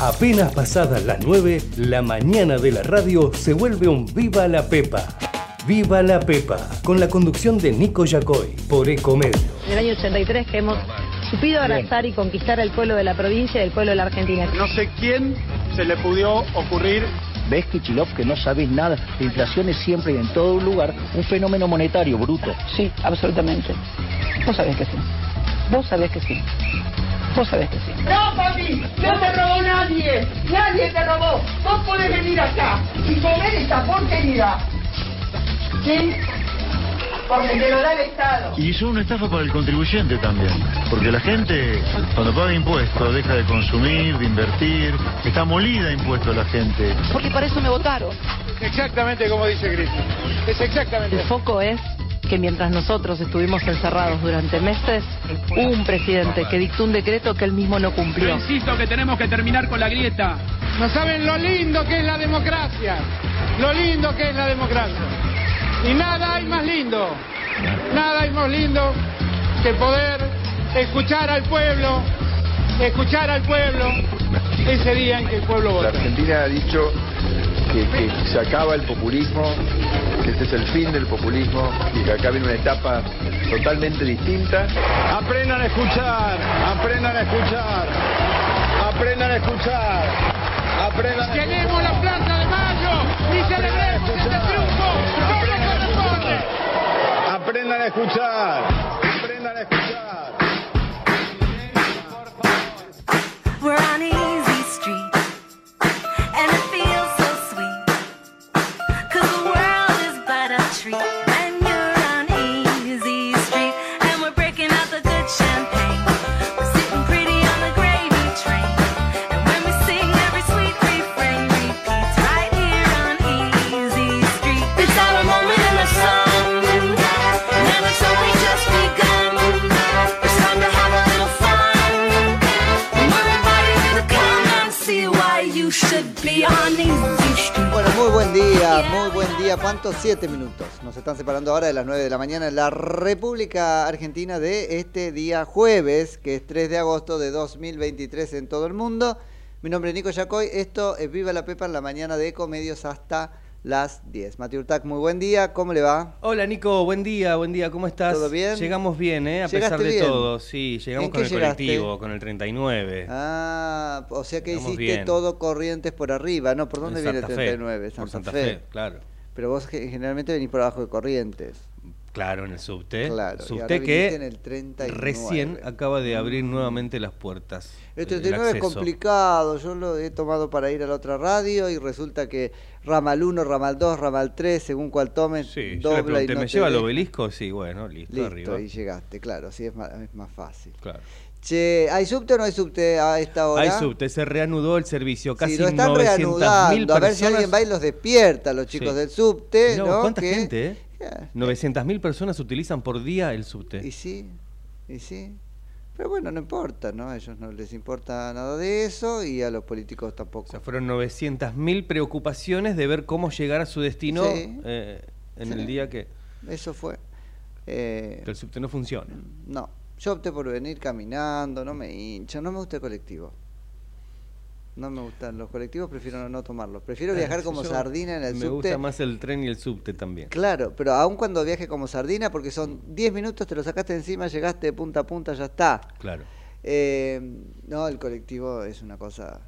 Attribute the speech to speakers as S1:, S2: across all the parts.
S1: Apenas pasadas las 9, la mañana de la radio se vuelve un Viva la Pepa. Viva la Pepa, con la conducción de Nico Yacoy, por Ecomedio.
S2: En el año 83 que hemos supido abrazar y conquistar al pueblo de la provincia y al pueblo de la Argentina.
S3: No sé quién se le pudió ocurrir
S4: ¿Ves, Kichilov, que no sabes nada? La inflación es siempre y en todo lugar un fenómeno monetario bruto.
S5: Sí, absolutamente. Vos sabés que sí. Vos sabés que sí. Vos sabés que sí.
S6: No, papi, no te robó nadie. Nadie te robó. Vos podés venir acá y comer esta porquería. ¿Sí? Porque te lo da el Estado.
S7: Y son una estafa para el contribuyente también, porque la gente cuando paga impuestos deja de consumir, de invertir, está molida de impuestos la gente.
S5: Porque para eso me votaron.
S3: exactamente como dice Cristo. Es exactamente
S2: El foco es que mientras nosotros estuvimos encerrados durante meses, hubo un presidente que dictó un decreto que él mismo no cumplió.
S8: insisto que tenemos que terminar con la grieta.
S3: No saben lo lindo que es la democracia. Lo lindo que es la democracia. Y nada hay más lindo. Nada hay más lindo que poder escuchar al pueblo, escuchar al pueblo ese día en que el pueblo
S9: La
S3: vota.
S9: Argentina ha dicho que, que se acaba el populismo, que este es el fin del populismo y que acá viene una etapa totalmente distinta.
S3: Aprendan a escuchar, aprendan a escuchar, aprendan a escuchar, aprendan a Queremos la Plaza de Mayo y celebremos este triunfo. Aprendan a escuchar, aprendan a escuchar.
S10: We're on Easy
S11: ¿Cuántos? Siete minutos. Nos están separando ahora de las 9 de la mañana en la República Argentina de este día jueves, que es 3 de agosto de 2023 en todo el mundo. Mi nombre es Nico Yacoy. Esto es Viva la Pepa en la mañana de Ecomedios hasta las 10. Mati Urtac, muy buen día. ¿Cómo le va?
S12: Hola Nico, buen día, buen día, ¿cómo estás?
S11: ¿Todo bien?
S12: Llegamos bien, ¿eh? A
S11: ¿Llegaste
S12: pesar de
S11: bien?
S12: todo, sí, llegamos
S11: ¿En
S12: con el
S11: llegaste?
S12: colectivo, con el 39.
S11: Ah, o sea que hiciste
S12: bien.
S11: todo Corrientes por arriba. No, ¿por dónde
S12: En
S11: viene el
S12: Santa Fe,
S11: 39?
S12: por
S11: Santa,
S12: Santa
S11: Fe.
S12: Fe, claro.
S11: Pero vos ge- generalmente venís por abajo de Corrientes.
S12: Claro, en el subte.
S11: Claro,
S12: subte que
S11: en el 39.
S12: recién acaba de abrir nuevamente las puertas.
S11: El
S12: eh,
S11: 39 es
S12: acceso.
S11: complicado, yo lo he tomado para ir a la otra radio y resulta que ramal 1, ramal 2, ramal 3, según cual tomes,
S12: Sí, yo le
S11: dobla
S12: pregunté,
S11: y no
S12: ¿me
S11: te
S12: lleva al obelisco? Sí, bueno, listo,
S11: Listo,
S12: arriba.
S11: y llegaste, claro, así es más, es más fácil.
S12: Claro.
S11: Che, ¿hay subte o no hay subte a esta hora?
S12: Hay subte, se reanudó el servicio, casi
S11: si lo están
S12: 900.000
S11: reanudando, a ver si alguien va y los despierta, los chicos
S12: Sí.
S11: del subte, ¿no?
S12: ¿Cuánta
S11: Que-
S12: gente, eh? 900.000 personas utilizan por día el subte.
S11: Y sí, y sí. Pero bueno, no importa, ¿no? A ellos no les importa nada de eso y a los políticos tampoco.
S12: O sea, fueron 900.000 preocupaciones de ver cómo llegar a su destino
S11: Sí.
S12: eh, en
S11: Sí.
S12: el día que,
S11: Eso fue. Eh,
S12: que el subte no funcione.
S11: no, yo opté por venir caminando, no me hincha, no me gusta el colectivo. No me gustan los colectivos, prefiero no, tomarlos. Prefiero viajar como
S12: Yo-
S11: sardina en el
S12: Me
S11: subte.
S12: gusta más el tren y el subte también.
S11: Claro, pero aun cuando viaje como sardina, porque son 10 minutos, te lo sacaste encima, llegaste de punta a punta, ya está.
S12: Claro.
S11: Eh, no, el colectivo es una cosa...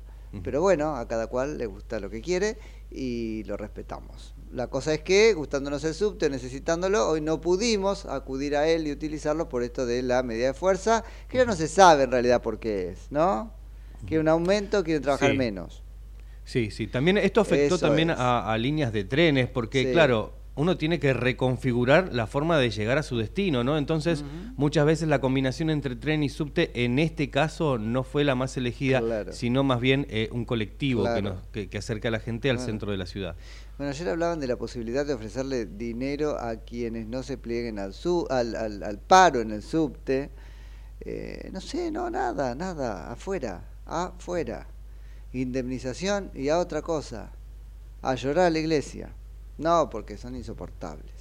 S11: Pero bueno, a cada cual le gusta lo que quiere y lo respetamos. La cosa es que, gustándonos el subte, necesitándolo, hoy no pudimos acudir a él y utilizarlo por esto de la medida de fuerza, que ya no se sabe en realidad por qué es, ¿no? Que un aumento, quieren trabajar
S12: Sí.
S11: menos.
S12: Sí, sí. También esto afectó
S11: Eso
S12: también a, a líneas de trenes, porque
S11: Sí.
S12: claro, uno tiene que reconfigurar la forma de llegar a su destino, ¿no? Entonces, muchas veces la combinación entre tren y subte, en este caso, no fue la más elegida,
S11: Claro.
S12: sino más bien eh, un colectivo que, nos- que, que acerca a la gente al centro de la ciudad.
S11: Bueno, ayer hablaban de la posibilidad de ofrecerle dinero a quienes no se plieguen al, su- al, paro en el subte. Eh, no sé, no, nada, nada, afuera, afuera. Indemnización y a otra cosa, a llorar a la iglesia. No, porque son insoportables.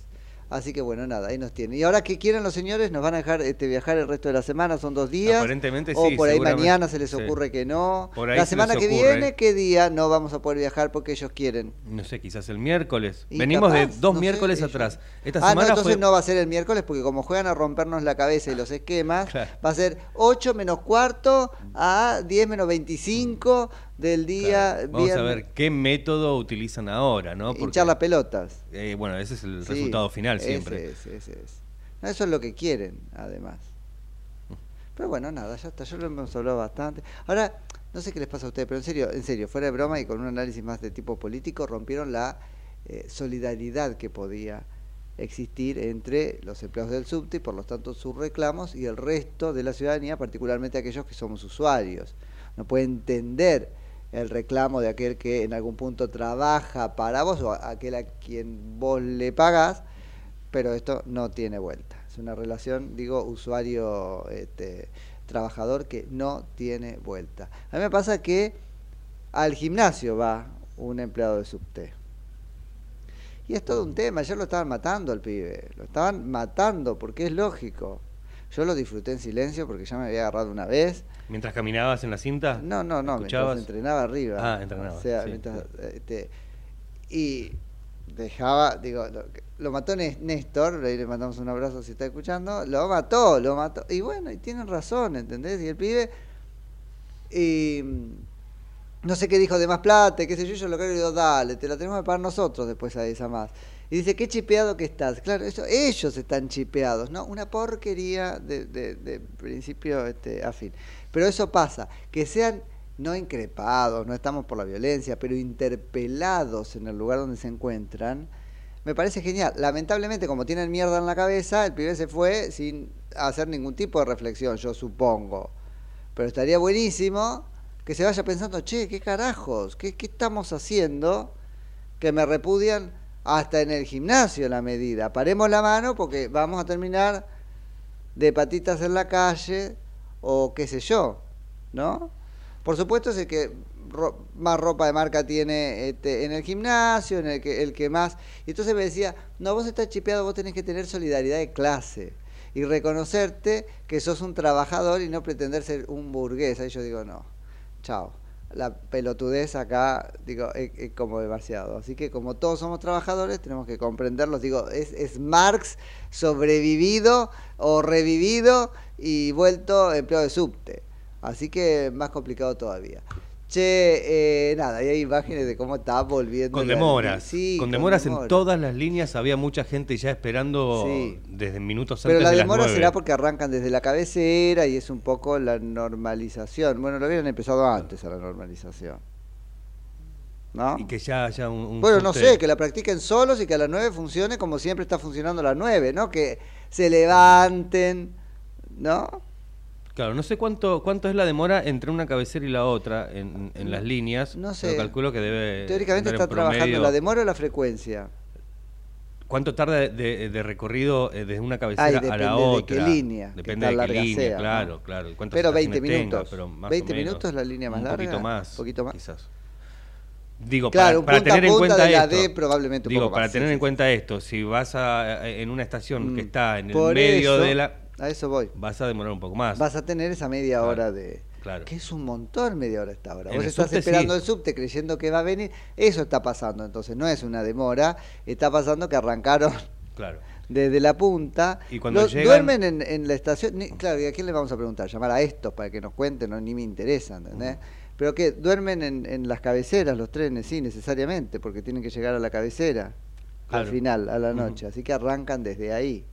S11: Así que bueno, nada, ahí nos tienen. Y ahora que quieren los señores, nos van a dejar este, viajar el resto de la semana, son dos días.
S12: Aparentemente
S11: o
S12: sí,
S11: por ahí mañana se les
S12: sí.
S11: ocurre que no.
S12: Por ahí
S11: la
S12: se
S11: semana que viene, ¿qué día no vamos a poder viajar porque ellos quieren?
S12: No sé, quizás el miércoles.
S11: Y
S12: Venimos de dos
S11: no
S12: miércoles atrás. Esta
S11: ah, no,
S12: semana
S11: entonces
S12: fue...
S11: no va a ser el miércoles porque como juegan a rompernos la cabeza y los esquemas,
S12: Claro.
S11: va a ser 8 menos cuarto a 10 menos 25 del día
S12: Claro, Vamos a ver qué método utilizan ahora, ¿no? Porque,
S11: Hinchar las pelotas.
S12: eh, bueno, ese es el
S11: Sí,
S12: resultado final siempre.
S11: ese. No, eso es lo que quieren, además. Pero bueno, nada, ya está, ya lo hemos hablado bastante. Ahora, no sé qué les pasa a ustedes, pero en serio, en serio, fuera de broma y con un análisis más de tipo político, rompieron la eh, solidaridad que podía existir entre los empleados del subte y por lo tanto sus reclamos y el resto de la ciudadanía, particularmente aquellos que somos usuarios. No puede entender el reclamo de aquel que en algún punto trabaja para vos o aquel a quien vos le pagás, pero esto no tiene vuelta. Es una relación, digo, usuario este, trabajador que no tiene vuelta. A mí me pasa que al gimnasio va un empleado de subte. Y es todo un tema, ayer lo estaban matando al pibe, lo estaban matando porque es lógico. Yo lo disfruté en silencio porque ya me había agarrado una vez.
S12: Mientras caminabas en la cinta.
S11: No, no, no, mientras
S12: ¿escuchabas?
S11: entrenaba arriba.
S12: Ah, entrenaba,
S11: O sea,
S12: sí,
S11: mientras, este, y dejaba, digo, lo, lo mató Néstor, ahí le mandamos un abrazo si está escuchando, lo mató, lo mató. Y bueno, y tienen razón, ¿entendés? Y el pibe, y mm, no sé qué dijo de más plata, qué sé yo, yo lo que le digo, dale, te la tenemos que pagar nosotros después a esa más. Y dice, qué chipeado que estás. Claro, eso, ellos están chipeados, ¿no? Una porquería de, de- de principio este, a fin. Pero eso pasa, que sean no increpados, no estamos por la violencia, pero interpelados en el lugar donde se encuentran, me parece genial. Lamentablemente, como tienen mierda en la cabeza, el pibe se fue sin hacer ningún tipo de reflexión, yo supongo. Pero estaría buenísimo que se vaya pensando, che, ¿qué carajos? ¿Qué, qué estamos haciendo? Que me repudian hasta en el gimnasio la medida. Paremos la mano porque vamos a terminar de patitas en la calle o qué sé yo, ¿no? Por supuesto es el que más ropa de marca tiene este, en el gimnasio, en el que, el que más... Y entonces me decía, no, vos estás chipeado, vos tenés que tener solidaridad de clase y reconocerte que sos un trabajador y no pretender ser un burgués. Ahí yo digo, no, chao. La pelotudez acá, digo, es, como demasiado. Así que como todos somos trabajadores, tenemos que comprenderlos. Digo, es, es Marx sobrevivido o revivido y vuelto empleado de subte. Así que más complicado todavía. Che, eh, nada, hay imágenes de cómo está volviendo.
S12: Con
S11: la-
S12: demoras.
S11: Sí,
S12: con demoras en todas las líneas. Había mucha gente ya esperando
S11: Sí.
S12: desde minutos
S11: Pero
S12: antes
S11: la
S12: de las
S11: demora será porque arrancan desde la cabecera y es un poco la normalización. Bueno, lo habían empezado antes a la normalización. ¿No?
S12: Y que ya haya un, un
S11: Bueno, no sé, que la practiquen solos y que a las 9 funcione como siempre está funcionando a las 9, ¿no? Que se levanten, ¿no?
S12: Claro, no sé cuánto cuánto es la demora entre una cabecera y la otra en, en las líneas.
S11: No sé.
S12: Pero calculo que debe.
S11: Teóricamente está trabajando la demora o la frecuencia.
S12: ¿Cuánto tarda de, de- de recorrido eh, desde una
S11: Ay,
S12: cabecera a
S11: depende
S12: la
S11: de
S12: otra?
S11: qué línea, qué
S12: Depende
S11: tan
S12: de qué línea,
S11: sea,
S12: claro,
S11: ¿no?
S12: claro.
S11: Pero 20
S12: estaciones
S11: minutos.
S12: tenga, pero más o
S11: 20
S12: menos.
S11: minutos es la línea más
S12: un
S11: larga.
S12: poquito más.
S11: poquito más.
S12: Quizás. Digo,
S11: Claro,
S12: para,
S11: un
S12: tener en cuenta
S11: de la
S12: esto.
S11: D probablemente un
S12: digo,
S11: poco
S12: para tener
S11: sí,
S12: en cuenta esto, si vas a, en una estación que
S11: Mm.
S12: está en el medio
S11: eso,
S12: de la.
S11: A eso voy.
S12: Vas a demorar un poco más.
S11: Vas a tener esa media
S12: Claro,
S11: hora de...
S12: claro.
S11: Que es un montón media hora esta hora.
S12: En
S11: Vos estás
S12: subte,
S11: esperando
S12: sí.
S11: el subte creyendo que va a venir. Eso está pasando. Entonces no es una demora. Está pasando que arrancaron
S12: Claro.
S11: desde la punta.
S12: Y cuando llegan-
S11: Duermen en, en la estación. ni- claro, ¿y a quién le vamos a preguntar? Llamar a estos para que nos cuenten. No, ni me interesa, ¿entendés? Pero que duermen en, en las cabeceras los trenes, sí, necesariamente, porque tienen que llegar a la cabecera al final, a la noche. Así que arrancan desde ahí.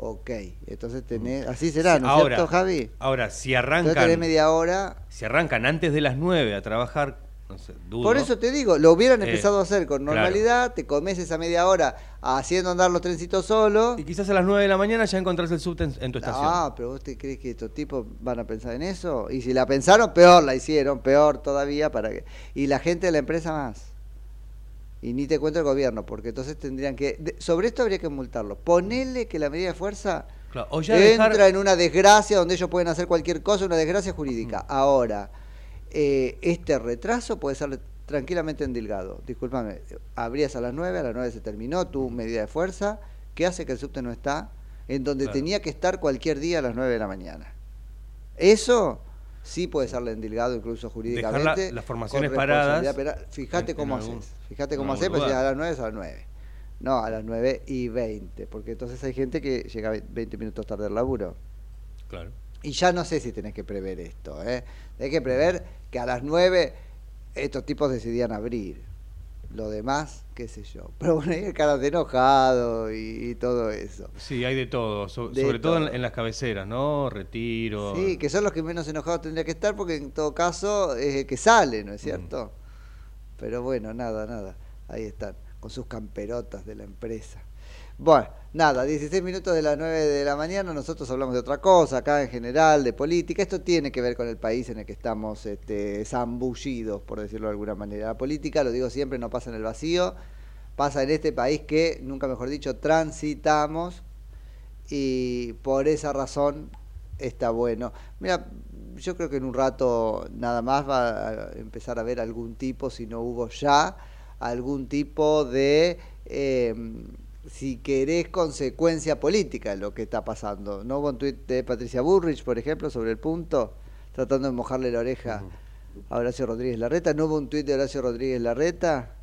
S11: Ok, entonces tenés, así será, ¿no es
S12: ahora,
S11: cierto, Javi?
S12: Ahora, si arrancan,
S11: media hora.
S12: si arrancan antes de las 9 a trabajar, no sé, dudo.
S11: Por eso te digo, lo hubieran
S12: Eh,
S11: empezado a hacer con
S12: claro.
S11: normalidad, te comes esa media hora haciendo andar los trencitos solos.
S12: Y quizás a las 9 de la mañana ya encontrás el subte en, en tu estación.
S11: Ah, pero vos te crees que estos tipos van a pensar en eso? Y si la pensaron, peor la hicieron, peor todavía para que y la gente de la empresa más. Y ni te cuento el gobierno, porque entonces tendrían que de- sobre esto habría que multarlo. Ponele que la medida de fuerza
S12: Claro, o ya
S11: entra
S12: dejar-
S11: en una desgracia donde ellos pueden hacer cualquier cosa, una desgracia jurídica. Ahora, eh, este retraso puede ser tranquilamente endilgado. Discúlpame, abrías a las 9, a las 9 se terminó tu medida de fuerza, ¿Qué hace que el subte no está? En donde
S12: Claro.
S11: tenía que estar cualquier día a las 9 de la mañana. Eso sí puede ser endilgado incluso jurídicamente.
S12: las formaciones paradas
S11: penal. Fíjate cómo haces. Fíjate cómo haces, pues a las 9 es a las 9. No, a las 9 y 20, porque entonces hay gente que llega ve- 20 minutos tarde al laburo.
S12: Claro.
S11: Y ya no sé si tenés que prever esto, ¿eh? Hay que prever que a las 9 estos tipos decidían abrir. Lo demás, qué sé yo. Pero bueno, hay caras de enojado y, y todo eso.
S12: Sí, hay de todo, so-
S11: De
S12: sobre todo en,
S11: todo.
S12: en las cabeceras, ¿no? Retiro.
S11: Sí, que son los que menos enojados tendría que estar porque en todo caso es el que sale, ¿no es cierto? Pero bueno, nada, nada. Ahí están, con sus camperotas de la empresa. Bueno, nada, 16 minutos de las 9 de la mañana, nosotros hablamos de otra cosa, acá en general, de política. Esto tiene que ver con el país en el que estamos este, zambullidos, por decirlo de alguna manera. La política, lo digo siempre, no pasa en el vacío, pasa en este país que, nunca mejor dicho, transitamos y por esa razón está bueno. Mira, yo creo que en un rato nada más va a empezar a ver algún tipo, si no hubo ya, algún tipo de, eh, si querés, consecuencia política de lo que está pasando. ¿No hubo un tuit de Patricia Burrich, por ejemplo, sobre el punto, tratando de mojarle la oreja a Horacio Rodríguez Larreta? ¿No hubo un tuit de Horacio Rodríguez Larreta?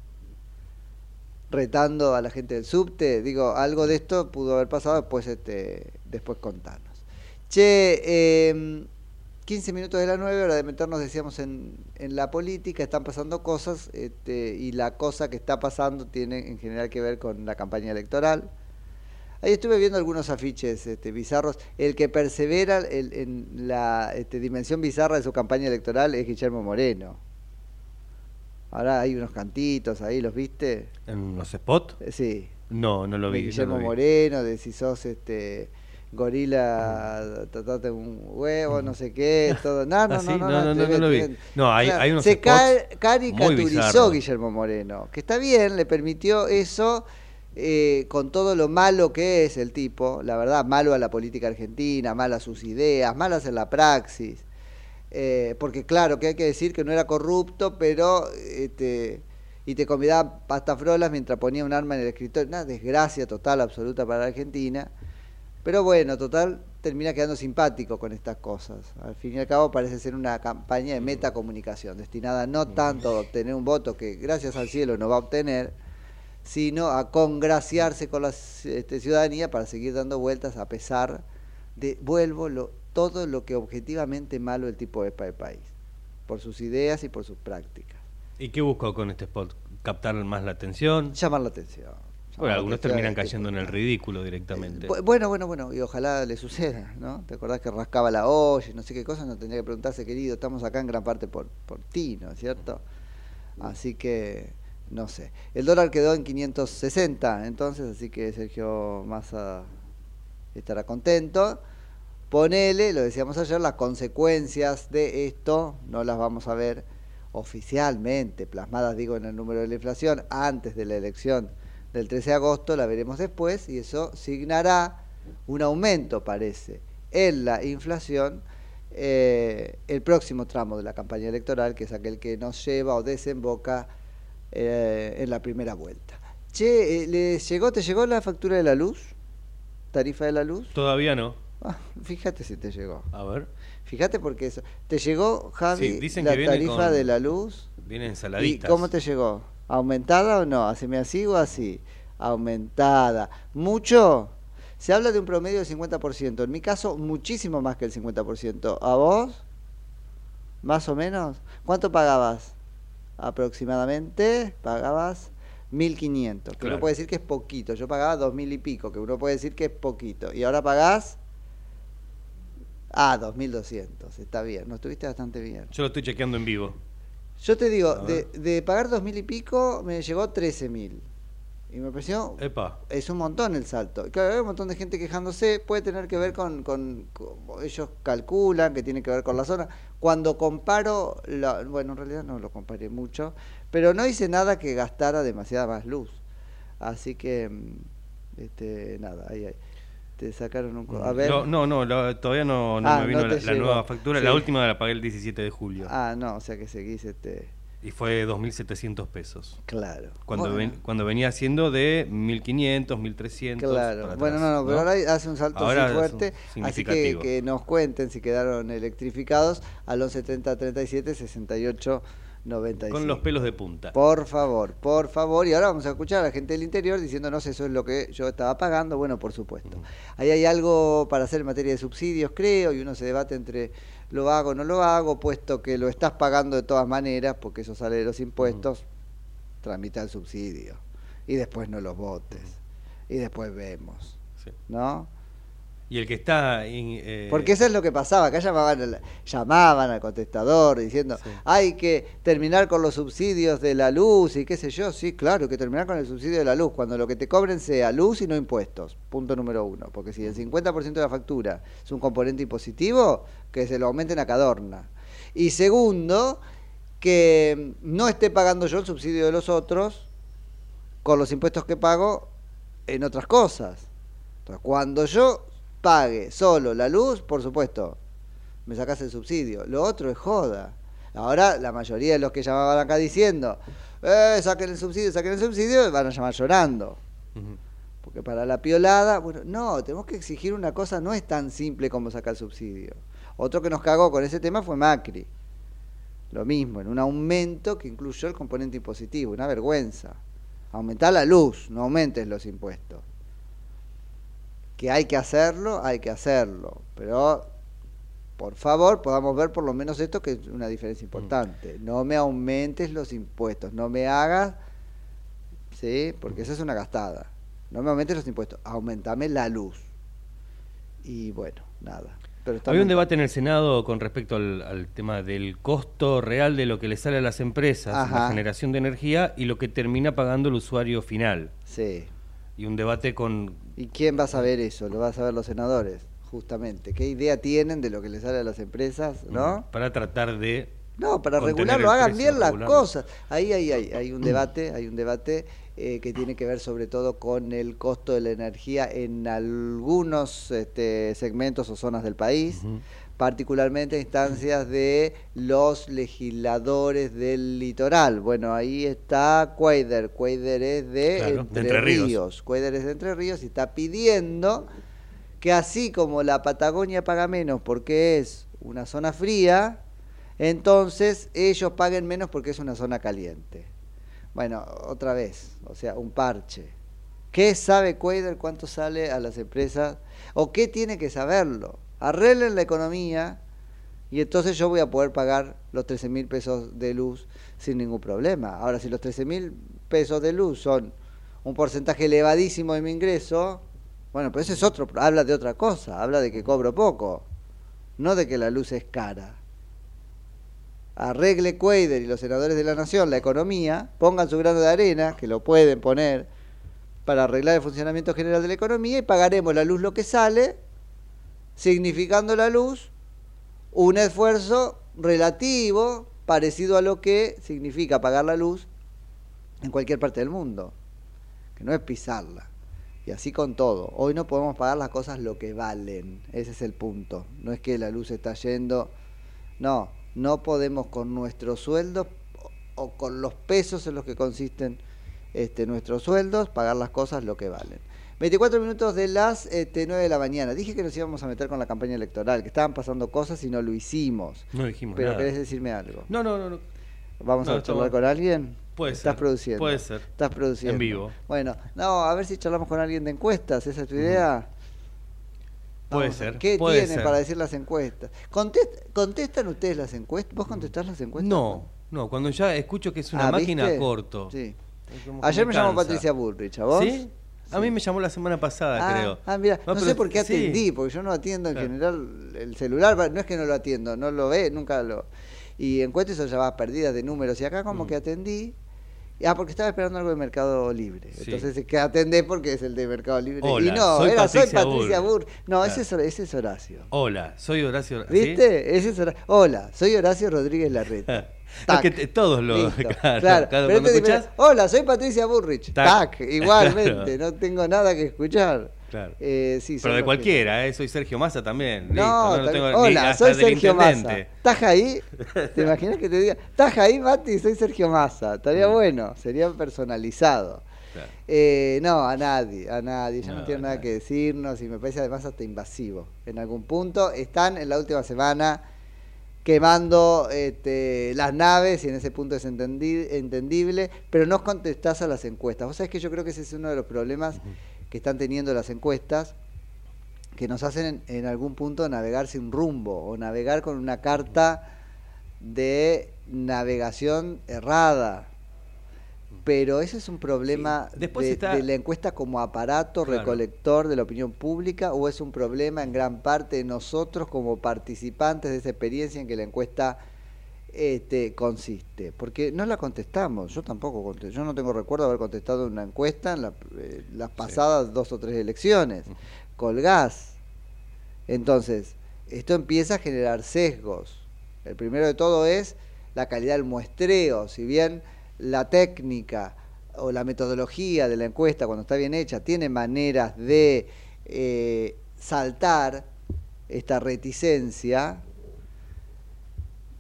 S11: retando a la gente del subte. Digo, algo de esto pudo haber pasado, después, este, después contarnos. Che, eh, 15 minutos de la 9, hora de meternos, decíamos, en, en la política, están pasando cosas, este, y la cosa que está pasando tiene en general que ver con la campaña electoral. Ahí estuve viendo algunos afiches este, bizarros. El que persevera el- en la este, dimensión bizarra de su campaña electoral es Guillermo Moreno. Ahora hay unos cantitos ahí, ¿los viste?
S12: ¿En los spots?
S11: Sí.
S12: No, no lo
S11: de
S12: vi. no
S11: Guillermo
S12: lo vi.
S11: Moreno, de si sos este gorila, tratate un huevo, no sé qué, todo. No, no,
S12: Ah,
S11: no, no,
S12: no,
S11: no,
S12: no, no,
S11: tremendo,
S12: no lo vi. No, hay- unos
S11: Se caricaturizó. Guillermo Moreno, que está bien, le permitió eso. eh, con todo lo malo que es el tipo, la verdad, malo a la política argentina, malo a sus ideas, malas en la praxis, eh, porque claro que hay que decir que no era corrupto, pero este, y te convidaba pasta frolas mientras ponía un arma en el escritorio, una desgracia total, absoluta para la Argentina, pero bueno, total, termina quedando simpático con estas cosas. Al fin y al cabo parece ser una campaña de metacomunicación, destinada no tanto a obtener un voto que gracias al cielo no va a obtener, sino a congraciarse con la este, ciudadanía para seguir dando vueltas a pesar de, vuelvo, lo, todo lo que objetivamente malo el tipo es para el país, por sus ideas y por sus prácticas.
S12: ¿Y qué buscó con este spot? ¿Captar más la atención?
S11: Llamar la atención.
S12: Bueno, algunos terminan
S11: este,
S12: cayendo en el ridículo directamente.
S11: Bu- Bueno, bueno, bueno, y ojalá le suceda, ¿no? ¿Te acordás que rascaba la olla y no sé qué cosa? No tendría que preguntarse, querido, estamos acá en gran parte por, por ti, ¿no es cierto? Así que, no sé. El dólar quedó en 560, entonces, así que Sergio Massa estará contento. Ponele, lo decíamos ayer, las consecuencias de esto no las vamos a ver oficialmente, plasmadas, digo, en el número de la inflación antes de la elección del 13 de agosto, la veremos después y eso signará un aumento, parece, en la inflación eh, el próximo tramo de la campaña electoral, que es aquel que nos lleva o desemboca eh, en la primera vuelta. Che, eh, ¿les llegó, ¿te llegó la factura de la luz? ¿Tarifa de la luz?
S12: Todavía no.
S11: Ah, fíjate si te llegó.
S12: A ver.
S11: Fíjate porque eso. ¿Te llegó, Javi,
S12: Sí, dicen
S11: la
S12: que viene
S11: tarifa
S12: con-
S11: de la luz?
S12: Vienen
S11: ¿Y
S12: ensaladitas.
S11: cómo te llegó? ¿Aumentada o no? ¿Haceme así o así? Aumentada. ¿Mucho? Se habla de un promedio del 50%. En mi caso, muchísimo más que el 50%. ¿A vos? ¿Más o menos? ¿Cuánto pagabas? Aproximadamente pagabas 1.500. Que uno puede decir que es poquito. Yo pagaba 2.000 y pico, que uno puede decir que es poquito. Y ahora pagás... Ah, 2.200. Está bien. No estuviste bastante bien.
S12: Yo lo estoy chequeando en vivo.
S11: Yo te digo, de, de pagar dos mil y pico, me llegó trece mil. Y me pareció,
S12: Epa.
S11: es un montón el salto. Claro, hay un montón de gente quejándose, puede tener que ver con, con, con- ellos calculan que tiene que ver con la zona. Cuando comparo, la- bueno, en realidad no lo comparé mucho, pero no hice nada que gastara demasiada más luz. Así que, mm, este, nada, ahí, ahí. Te sacaron un... A ver.
S12: No, no, no, lo- todavía no, no
S11: Ah,
S12: me vino
S11: no
S12: la, nueva factura.
S11: Sí.
S12: La última la pagué el 17 de julio.
S11: Ah, no, o sea que seguís este...
S12: Y fue 2.700 pesos.
S11: Claro.
S12: Cuando,
S11: Bueno.
S12: ven- cuando venía siendo de 1.500, 1.300.
S11: Claro, bueno, no, no, pero ahora hace un salto
S12: Ahora
S11: así fuerte. Así que, que nos cuenten si quedaron electrificados al 1170 37 68 95.
S12: Con los pelos de punta.
S11: Por favor, por favor. Y ahora vamos a escuchar a la gente del interior diciéndonos eso es lo que yo estaba pagando. Bueno, por supuesto. Ahí hay algo para hacer en materia de subsidios, creo, y uno se debate entre lo hago o no lo hago, puesto que lo estás pagando de todas maneras, porque eso sale de los impuestos, tramita el subsidio. Y después no los votes. Y después vemos.
S12: Sí.
S11: ¿No?
S12: Y el que está... en, eh,
S11: Porque eso es lo que pasaba, acá llamaban al, llamaban al contestador diciendo, hay que terminar con los subsidios de la luz y qué sé yo, sí, claro, hay que terminar con el subsidio de la luz, cuando lo que te cobren sea luz y no impuestos, punto número uno, porque si el 50% de la factura es un componente impositivo, que se lo aumenten a Cadorna. Y segundo, que no esté pagando yo el subsidio de los otros con los impuestos que pago en otras cosas. Entonces, cuando yo pague solo la luz, por supuesto, me sacas el subsidio. Lo otro es joda. Ahora, la mayoría de los que llamaban acá diciendo, eh, saquen el subsidio, saquen el subsidio, van a llamar llorando. Porque para la piolada, bueno, no, tenemos que exigir una cosa, no es tan simple como sacar el subsidio. Otro que nos cagó con ese tema fue Macri. Lo mismo, en un aumento que incluyó el componente impositivo, una vergüenza. Aumentar la luz, no aumentes los impuestos. Que hay que hacerlo, hay que hacerlo. Pero, por favor, podamos ver por lo menos esto que es una diferencia importante. No me aumentes los impuestos, no me hagas, ¿sí? Porque esa es una gastada. No me aumentes los impuestos, aumentame la luz. Y bueno, nada. Pero
S12: Había un debate en el Senado con respecto al, al tema del costo real de lo que le sale a las empresas, la
S11: Ajá.
S12: generación de energía y lo que termina pagando el usuario final.
S11: Sí.
S12: Y un debate con...
S11: ¿Y quién va a saber eso? Lo va a saber los senadores, justamente. ¿Qué idea tienen de lo que les sale a las empresas, no?
S12: Para tratar de...
S11: No, para regularlo, hagan
S12: precio,
S11: bien las
S12: regularlo.
S11: cosas. Ahí, ahí, ahí, hay un debate, hay un debate eh, que tiene que ver sobre todo con el costo de la energía en algunos este, segmentos o zonas del país, particularmente a instancias de los legisladores del litoral. Bueno, ahí está Cuader, Cuader es de,
S12: Claro, de
S11: Entre,
S12: Ríos.
S11: Ríos, Cuader es de Entre Ríos y está pidiendo que así como la Patagonia paga menos porque es una zona fría, entonces ellos paguen menos porque es una zona caliente. Bueno, otra vez, o sea, un parche. ¿Qué sabe Quader cuánto sale a las empresas? ¿O qué tiene que saberlo? Arreglen la economía y entonces yo voy a poder pagar los 13 mil pesos de luz sin ningún problema. Ahora, si los 13 mil pesos de luz son un porcentaje elevadísimo de mi ingreso, bueno, ese es otro, habla de otra cosa, habla de que cobro poco, no de que la luz es cara arregle Cuader y los senadores de la Nación la economía, pongan su grano de arena, que lo pueden poner, para arreglar el funcionamiento general de la economía y pagaremos la luz lo que sale, significando la luz un esfuerzo relativo parecido a lo que significa pagar la luz en cualquier parte del mundo, que no es pisarla. Y así con todo. Hoy no podemos pagar las cosas lo que valen. Ese es el punto. No es que la luz está yendo. No, no podemos con nuestros sueldos o o con los pesos en los que consisten este, nuestros sueldos pagar las cosas lo que valen. 24 minutos de las este, 9 de la mañana. Dije que nos íbamos a meter con la campaña electoral, que estaban pasando cosas y no lo hicimos.
S12: No dijimos
S11: Pero
S12: nada.
S11: querés decirme algo.
S12: No, no, no. no.
S11: ¿Vamos
S12: No,
S11: a charlar con alguien?
S12: Puede
S11: Estás
S12: ser,
S11: produciendo.
S12: puede ser.
S11: Estás produciendo.
S12: En vivo.
S11: Bueno, no, a ver si charlamos con alguien de encuestas. ¿Esa es tu idea?
S12: Puede ser,
S11: ¿Qué
S12: puede
S11: tienen
S12: ser.
S11: para decir las encuestas? Contest- ¿Contestan ustedes las encuestas? ¿Vos contestás las encuestas?
S12: No, no, cuando ya escucho que es una
S11: Ah,
S12: máquina
S11: ¿viste?
S12: corto.
S11: Sí. Ayer me, llamó
S12: cansa.
S11: Patricia Bullrich, ¿a vos?
S12: ¿Sí? A mí me llamó la semana pasada,
S11: Ah,
S12: creo.
S11: ah, mira, no,
S12: pero
S11: sé por qué
S12: sí.
S11: atendí, porque yo no atiendo en
S12: Claro.
S11: general el celular, no es que no lo atiendo, no lo ve, nunca lo... Y encuentras son llamadas perdidas de números, y acá como
S12: Mm.
S11: que atendí, ah, porque estaba esperando algo de Mercado Libre,
S12: Sí.
S11: entonces es que atendé porque es el de Mercado Libre.
S12: Hola,
S11: y no,
S12: soy
S11: era
S12: Patricia
S11: soy Patricia
S12: Burr.
S11: Burr. No, ese, es, Hor- ese es Horacio.
S12: Hola, soy Horacio. ¿sí?
S11: ¿Viste? Ese es Hora- Hola, soy Horacio Rodríguez Larreta.
S12: Es que te- todos lo. Claro,
S11: Claro,
S12: cada-
S11: pero
S12: cuando
S11: este
S12: escuchás.
S11: Hola, soy Patricia Burrich.
S12: Tac.
S11: Tac, igualmente,
S12: Claro.
S11: no tengo nada que escuchar.
S12: Claro.
S11: Eh, sí,
S12: Pero de
S11: los que-
S12: cualquiera, ¿eh? soy Sergio Massa también. Listo,
S11: No,
S12: no, tengo ni
S11: hola,
S12: hasta
S11: soy Sergio Massa. ¿Estás ahí? ¿Te imaginas que te diga, estás ahí, Mati? Soy Sergio Massa. Estaría bueno, sería personalizado.
S12: Claro.
S11: Eh, no, a nadie, a nadie. Ya no,
S12: No,
S11: nada que decirnos y me parece además hasta invasivo. En algún punto están en la última semana quemando este, las naves y en ese punto es entendi- entendible, pero no contestás a las encuestas. Vos sabés que yo creo que ese es uno de los problemas que están teniendo las encuestas, que nos hacen en, en algún punto navegar sin rumbo o navegar con una carta de navegación errada. Pero ese es un problema
S12: Sí. Después
S11: de,
S12: está-
S11: de la encuesta como aparato
S12: Claro.
S11: recolector de la opinión pública o es un problema en gran parte de nosotros como participantes de esa experiencia en que la encuesta este, consiste. Porque no la contestamos, yo tampoco contesté, yo no tengo recuerdo de haber contestado una encuesta en la- eh, las pasadas dos o tres elecciones. Colgás. Entonces, esto empieza a generar sesgos. El primero de todo es la calidad del muestreo. Si bien la técnica o la metodología de la encuesta, cuando está bien hecha, tiene maneras de eh, saltar esta reticencia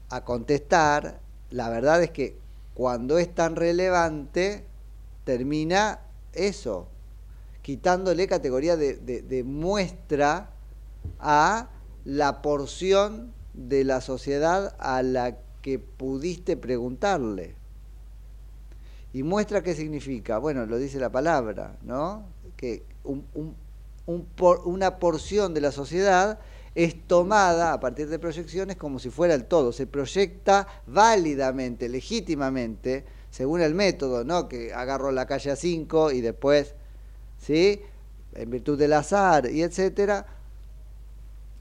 S11: a contestar, la verdad es que cuando es tan relevante, termina eso, quitándole categoría de, muestra a la porción de la sociedad a la que pudiste preguntarle. ¿Y muestra qué significa? Bueno, lo dice la palabra, ¿no? Que una porción de la sociedad es tomada a partir de proyecciones como si fuera el todo. Se proyecta válidamente, legítimamente, según el método, ¿no? Que agarro la calle a 5 y después, ¿sí? En virtud del azar y etcétera,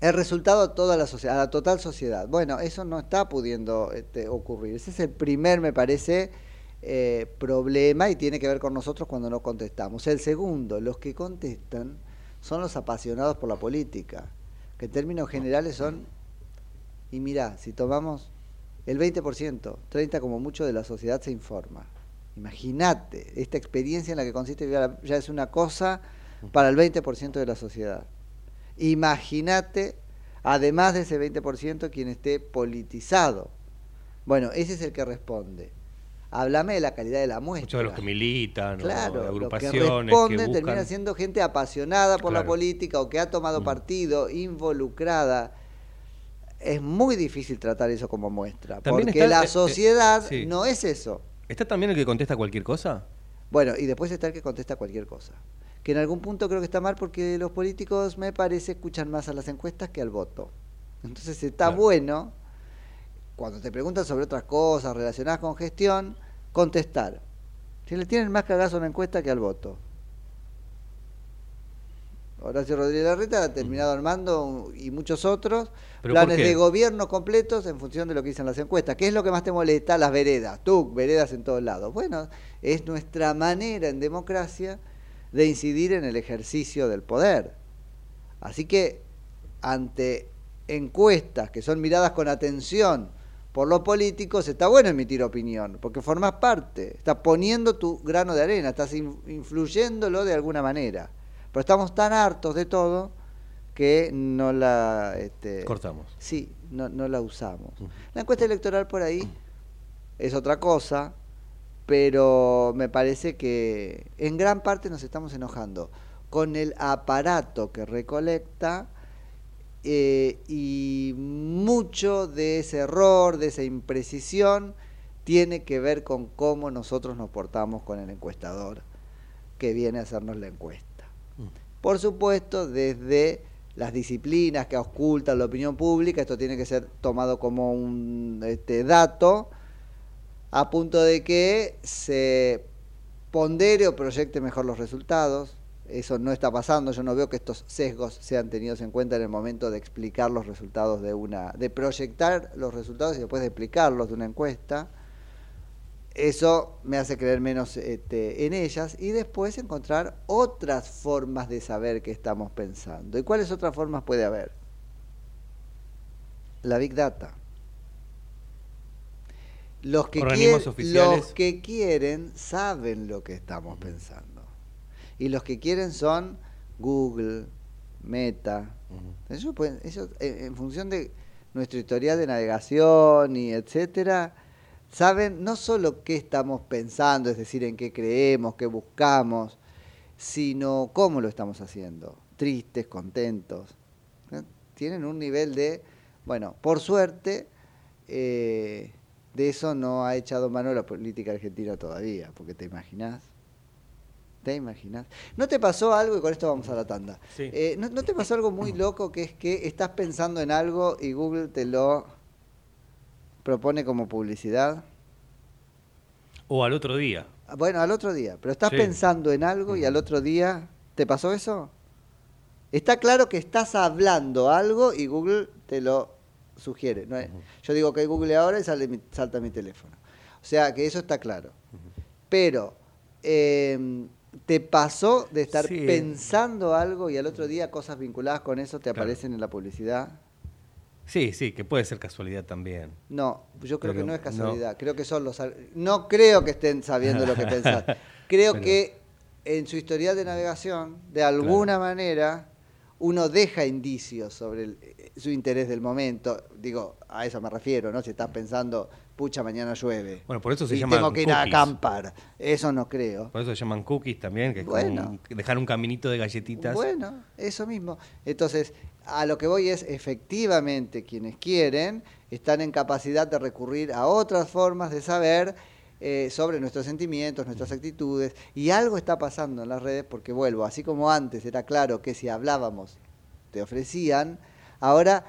S11: el resultado a toda la sociedad, a la total sociedad. Bueno, eso no está pudiendo este, ocurrir. Ese es el primer, me parece, eh, problema y tiene que ver con nosotros cuando no contestamos. El segundo, los que contestan son los apasionados por la política, que en términos generales son, y mirá, si tomamos el 20%, 30% como mucho de la sociedad se informa. Imagínate, esta experiencia en la que consiste ya ya es una cosa para el 20% de la sociedad. Imagínate, además de ese 20%, quien esté politizado. Bueno, ese es el que responde. Háblame de la calidad de la muestra.
S12: Muchos de los que militan, o
S11: Claro,
S12: de
S11: lo que
S12: agrupaciones
S11: responde
S12: que
S11: termina
S12: buscan.
S11: siendo gente apasionada por la política o que ha tomado
S12: Mm.
S11: partido, involucrada. Es muy difícil tratar eso como muestra,
S12: También
S11: porque
S12: está
S11: la
S12: eh, eh,
S11: sociedad
S12: sí.
S11: no es eso.
S12: ¿Está también el que contesta cualquier cosa?
S11: Bueno, y después está el que contesta cualquier cosa. Que en algún punto creo que está mal porque los políticos, me parece, escuchan más a las encuestas que al voto. Entonces está
S12: Claro.
S11: bueno, cuando te preguntan sobre otras cosas relacionadas con gestión, contestar. Si le tienen más cagazo a una encuesta que al voto. Horacio Rodríguez Larreta ha terminado armando y muchos otros
S12: ¿Pero por
S11: planes de gobierno completos en función de lo que dicen las encuestas. ¿Qué es lo que más te molesta? Las veredas. Tú, veredas en todos lados. Bueno, es nuestra manera en democracia de incidir en el ejercicio del poder. Así que ante encuestas que son miradas con atención por los políticos, está bueno emitir opinión, porque formas parte, estás poniendo tu grano de arena, estás in- influyéndolo de alguna manera. Pero estamos tan hartos de todo que no la... Este,
S12: Cortamos.
S11: Sí, no, no la usamos. La encuesta electoral por ahí es otra cosa, pero me parece que en gran parte nos estamos enojando con el aparato que recolecta eh, y mucho de ese error, de esa imprecisión, tiene que ver con cómo nosotros nos portamos con el encuestador que viene a hacernos la encuesta. Por supuesto, desde las disciplinas que ocultan la opinión pública, esto tiene que ser tomado como un este, dato, a punto de que se pondere o proyecte mejor los resultados. Eso no está pasando, yo no veo que estos sesgos sean tenidos en cuenta en el momento de explicar los resultados de una, de proyectar los resultados y después de explicarlos de una encuesta. Eso me hace creer menos este, en ellas y después encontrar otras formas de saber qué estamos pensando. ¿Y cuáles otras formas puede haber? La Big Data. Los que, quieren, los que quieren saben lo que estamos pensando. Y los que quieren son Google, Meta. Pueden- eso, eh, en función de nuestro historial de navegación y etcétera, saben no solo qué estamos pensando, es decir, en qué creemos, qué buscamos, sino cómo lo estamos haciendo. Tristes, contentos. ¿eh? Tienen un nivel de, bueno, por suerte, eh, de eso no ha echado mano la política argentina todavía, porque te imaginas. ¿Te imaginas? ¿No te pasó algo, y con esto vamos a la tanda?
S12: Sí.
S11: Eh, ¿no, no te pasó algo muy loco que es que estás pensando en algo y Google te lo propone como publicidad?
S12: O al otro día.
S11: Ah, Bueno, al otro día, pero estás
S12: Sí.
S11: pensando en algo y al otro día, ¿te pasó eso? Está claro que estás hablando algo y Google te lo sugiere. ¿no es? Yo digo que Google ahora y sale mi- salta mi teléfono. O sea que eso está claro. Pero, eh, ¿te pasó de estar
S12: Sí.
S11: pensando algo y al otro día cosas vinculadas con eso te
S12: Claro.
S11: aparecen en la publicidad?
S12: Sí, sí, que puede ser casualidad también.
S11: No, yo creo
S12: Pero
S11: que no es
S12: no.
S11: casualidad. Creo que son los. No creo que estén sabiendo lo que pensás. Creo
S12: Pero-
S11: que en su historial de navegación, de alguna manera, uno deja indicios sobre el- eh, su interés del momento. Digo, a eso me refiero, ¿no? Si estás pensando, pucha, mañana llueve.
S12: Bueno, por eso se
S11: y
S12: llaman
S11: tengo que ir a acampar. Eso no creo.
S12: Por eso se llaman cookies también, que es como un- dejar un caminito de galletitas.
S11: Bueno, eso mismo. Entonces, a lo que voy es, efectivamente, quienes quieren están en capacidad de recurrir a otras formas de saber eh, sobre nuestros sentimientos, nuestras actitudes, y algo está pasando en las redes, porque vuelvo, así como antes era claro que si hablábamos te ofrecían, ahora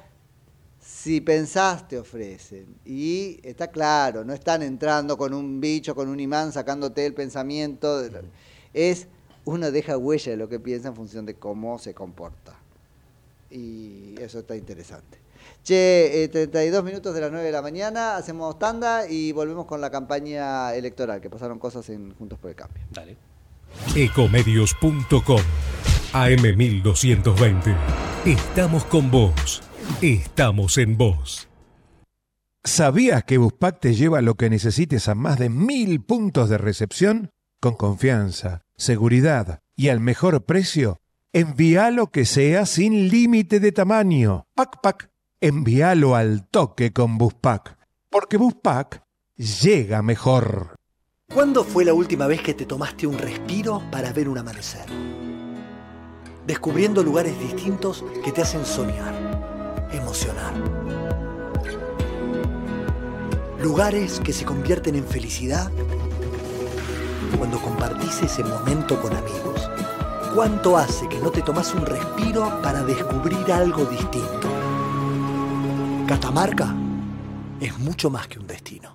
S11: si pensás te ofrecen. Y está claro, no están entrando con un bicho, con un imán, sacándote el pensamiento. Es, uno deja huella de lo que piensa en función de cómo se comporta. Y eso está interesante. Che, eh, 32 minutos de las 9 de la mañana, hacemos tanda y volvemos con la campaña electoral, que pasaron cosas en Juntos por el Cambio.
S12: Dale.
S13: Ecomedios.com AM1220. Estamos con vos. Estamos en vos.
S14: ¿Sabías que Buspack te lleva lo que necesites a más de mil puntos de recepción? Con confianza, seguridad y al mejor precio. Envíalo que sea sin límite de tamaño. Pac Pac. Envíalo al toque con Buspack. Porque Buspack llega mejor.
S15: ¿Cuándo fue la última vez que te tomaste un respiro para ver un amanecer? Descubriendo lugares distintos que te hacen soñar, emocionar. Lugares que se convierten en felicidad cuando compartís ese momento con amigos. ¿Cuánto hace que no te tomas un respiro para descubrir algo distinto? Catamarca es mucho más que un destino.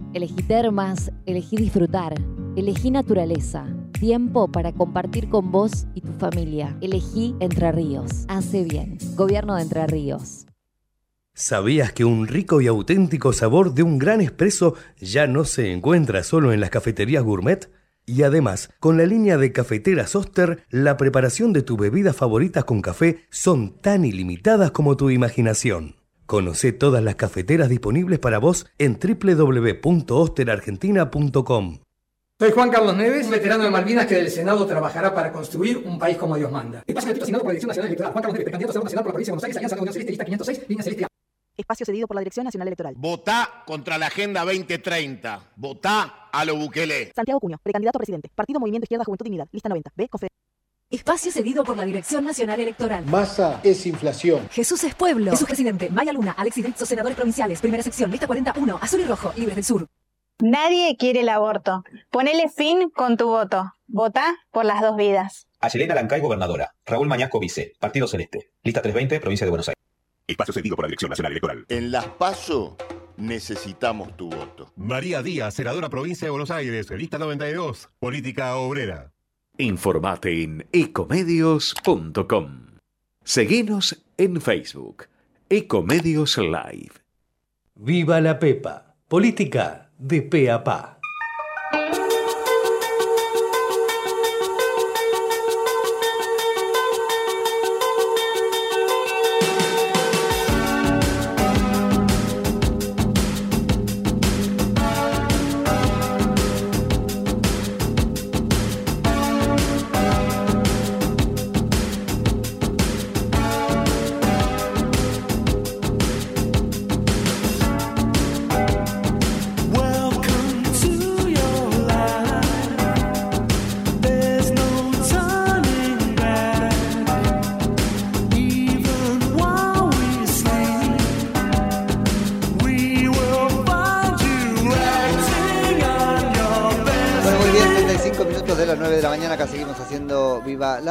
S16: Elegí termas, elegí disfrutar, elegí naturaleza. Tiempo para compartir con vos y tu familia. Elegí Entre Ríos. Hace bien. Gobierno de Entre Ríos.
S1: ¿Sabías que un rico y auténtico sabor de un gran espresso ya no se encuentra solo en las cafeterías gourmet? Y además, con la línea de cafeteras Oster, la preparación de tus bebidas favoritas con café son tan ilimitadas como tu imaginación. Conoce todas las cafeteras disponibles para vos en www.osterargentina.com.
S17: Soy Juan Carlos Neves, un veterano de Malvinas que del Senado trabajará para construir un país como Dios manda. Espacio asignado por la Dirección Nacional Electoral. Juan Carlos Neves, precandidato a Senado Nacional por la provincia de Buenos Aires, Alianza Unión Celeste, lista 506, línea celeste.
S18: Espacio cedido por la Dirección Nacional Electoral.
S19: Votá contra la Agenda 2030. Votá a lo Bukele.
S18: Santiago Cuño, precandidato a presidente. Partido Movimiento Izquierda Juventud Dignidad. Lista 90. B. Confed.
S20: Espacio cedido por la Dirección Nacional Electoral.
S21: Masa es inflación.
S20: Jesús es pueblo. Jesús presidente. Maya Luna, Alexis Rizzo, senadores provinciales. Primera sección, lista 41. Azul y rojo, libres del sur.
S22: Nadie quiere el aborto. Ponele fin con tu voto. Vota por las dos vidas.
S23: Ayelena Lancay, gobernadora. Raúl Mañasco, vice. Partido Celeste. Lista 320, provincia de Buenos Aires.
S24: Espacio cedido por la Dirección Nacional Electoral.
S19: En las PASO necesitamos tu voto.
S25: María Díaz, senadora provincia de Buenos Aires, lista 92, política obrera.
S26: Informate en ecomedios.com. Seguinos en Facebook, Ecomedios Live.
S1: Viva la Pepa, política de pe pa.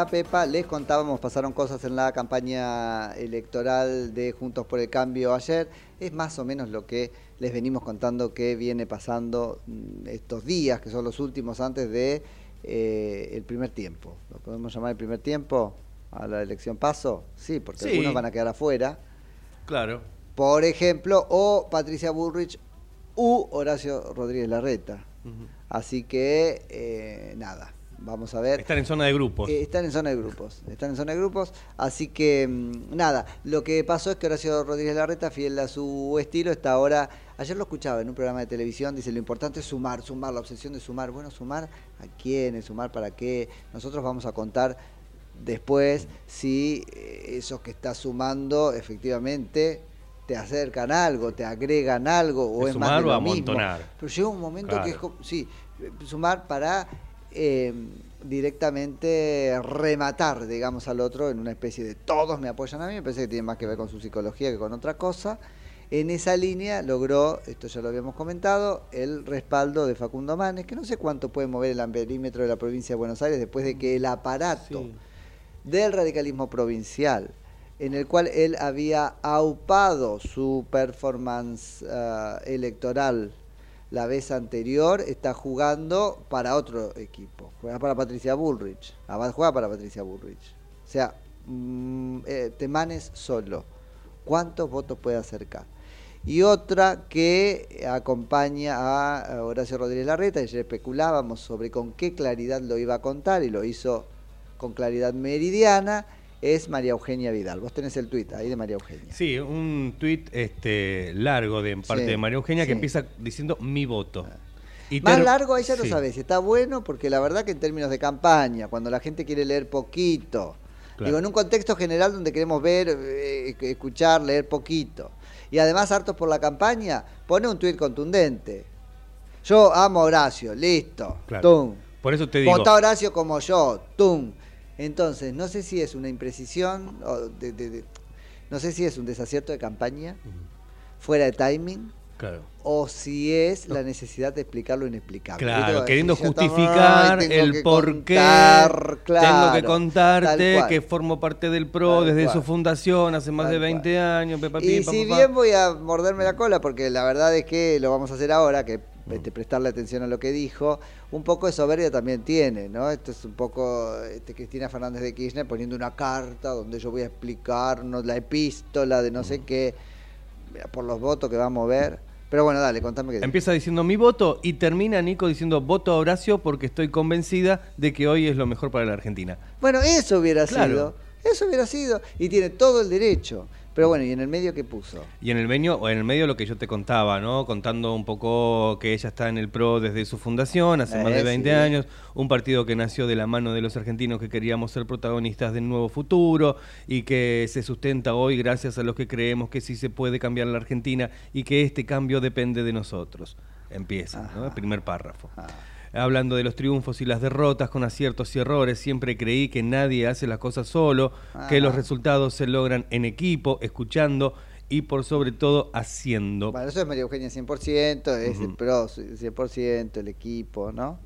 S11: La Pepa. Les contábamos, pasaron cosas en la campaña electoral de Juntos por el Cambio ayer. Es más o menos lo que les venimos contando que viene pasando mm, estos días, que son los últimos antes de eh, el primer tiempo. ¿Lo podemos llamar el primer tiempo a la elección paso? Sí, porque
S12: Sí.
S11: algunos van a quedar afuera.
S12: Claro.
S11: Por ejemplo, o Patricia Bullrich u Horacio Rodríguez Larreta. Así que, eh, nada, vamos a ver.
S12: Están en zona de grupos.
S11: Eh, están en zona de grupos, están en zona de grupos, así que mm, nada, lo que pasó es que Horacio Rodríguez Larreta, fiel a su estilo, está ahora, ayer lo escuchaba en un programa de televisión, dice, lo importante es sumar, sumar, la obsesión de sumar, bueno, sumar a quiénes, sumar para qué, nosotros vamos a contar después si eh, esos que está sumando efectivamente te acercan algo, te agregan algo o
S12: ¿Es
S11: es más
S12: sumar
S11: de
S12: o
S11: lo mismo.
S12: amontonar?
S11: Pero llega un momento que es sí, eh, sumar para eh, directamente rematar, digamos, al otro en una especie de todos me apoyan a mí, me parece que tiene más que ver con su psicología que con otra cosa. En esa línea logró, esto ya lo habíamos comentado, el respaldo de Facundo Manes, que no sé cuánto puede mover el amperímetro de la provincia de Buenos Aires después de que el aparato del radicalismo provincial, en el cual él había aupado su performance ah, electoral la vez anterior, está jugando para otro equipo. Juega para Patricia Bullrich. Abad juega para Patricia Bullrich. O sea, mm, eh, Temanes solo. ¿Cuántos votos puede acercar? Y otra que acompaña a Horacio Rodríguez Larreta, ayer especulábamos sobre con qué claridad lo iba a contar y lo hizo con claridad meridiana, es María Eugenia Vidal. Vos tenés el tuit ahí de María Eugenia.
S12: Sí, un tuit este, largo de parte
S11: Sí,
S12: de María Eugenia
S11: sí.
S12: que empieza diciendo mi voto. Y
S11: Más largo ahí ya lo
S12: Sí.
S11: sabés, está bueno porque la verdad que en términos de campaña, cuando la gente quiere leer poquito,
S12: Claro.
S11: digo, en un contexto general donde queremos ver, eh, escuchar, leer poquito, y además hartos por la campaña, pone un tuit contundente. Yo amo a Horacio, listo,
S12: Claro.
S11: tum.
S12: Por eso te digo.
S11: Vota Horacio como yo, tum. Entonces, no sé si es una imprecisión, o de- de- de- no sé si es un desacierto de campaña, fuera de timing,
S12: Claro.
S11: o si es la necesidad de explicar lo inexplicable.
S12: Claro, queriendo
S11: estamos,
S12: justificar
S11: "Ay, tengo
S12: el por qué
S11: contar",
S12: tengo que contarte que formo parte del PRO
S11: Tal
S12: desde
S11: cual.
S12: su fundación hace más
S11: Tal
S12: de 20 años. pe, pa,
S11: Y
S12: pa,
S11: si
S12: pa, pa.
S11: bien voy a morderme la cola, porque la verdad es que lo vamos a hacer ahora, que este, prestarle atención a lo que dijo, un poco de soberbia también tiene, ¿no? Esto es un poco este, Cristina Fernández de Kirchner poniendo una carta donde yo voy a explicarnos la epístola de no sé qué, por los votos que va a mover. Pero bueno, dale, contame qué.
S12: Empieza diciendo mi voto y termina Nico diciendo voto a Horacio porque estoy convencida de que hoy es lo mejor para la Argentina.
S11: Bueno, eso hubiera
S12: Claro.
S11: sido, eso hubiera sido, y tiene todo el derecho. Pero bueno, ¿y en el medio qué puso?
S12: Y en el medio, o en el medio lo que yo te contaba, ¿no? Contando un poco que ella está en el PRO desde su fundación, hace más de
S11: Eh,
S12: 20
S11: sí.
S12: años, un partido que nació de la mano de los argentinos que queríamos ser protagonistas del nuevo futuro y que se sustenta hoy gracias a los que creemos que sí se puede cambiar la Argentina y que este cambio depende de nosotros. Empieza, ¿no? El primer párrafo. Hablando de los triunfos y las derrotas con aciertos y errores, siempre creí que nadie hace las cosas solo, que los
S11: Ajá.
S12: resultados se logran en equipo, escuchando y por sobre todo haciendo.
S11: Bueno, eso es María Eugenia 100%, es el. PRO 100%, el equipo, ¿no?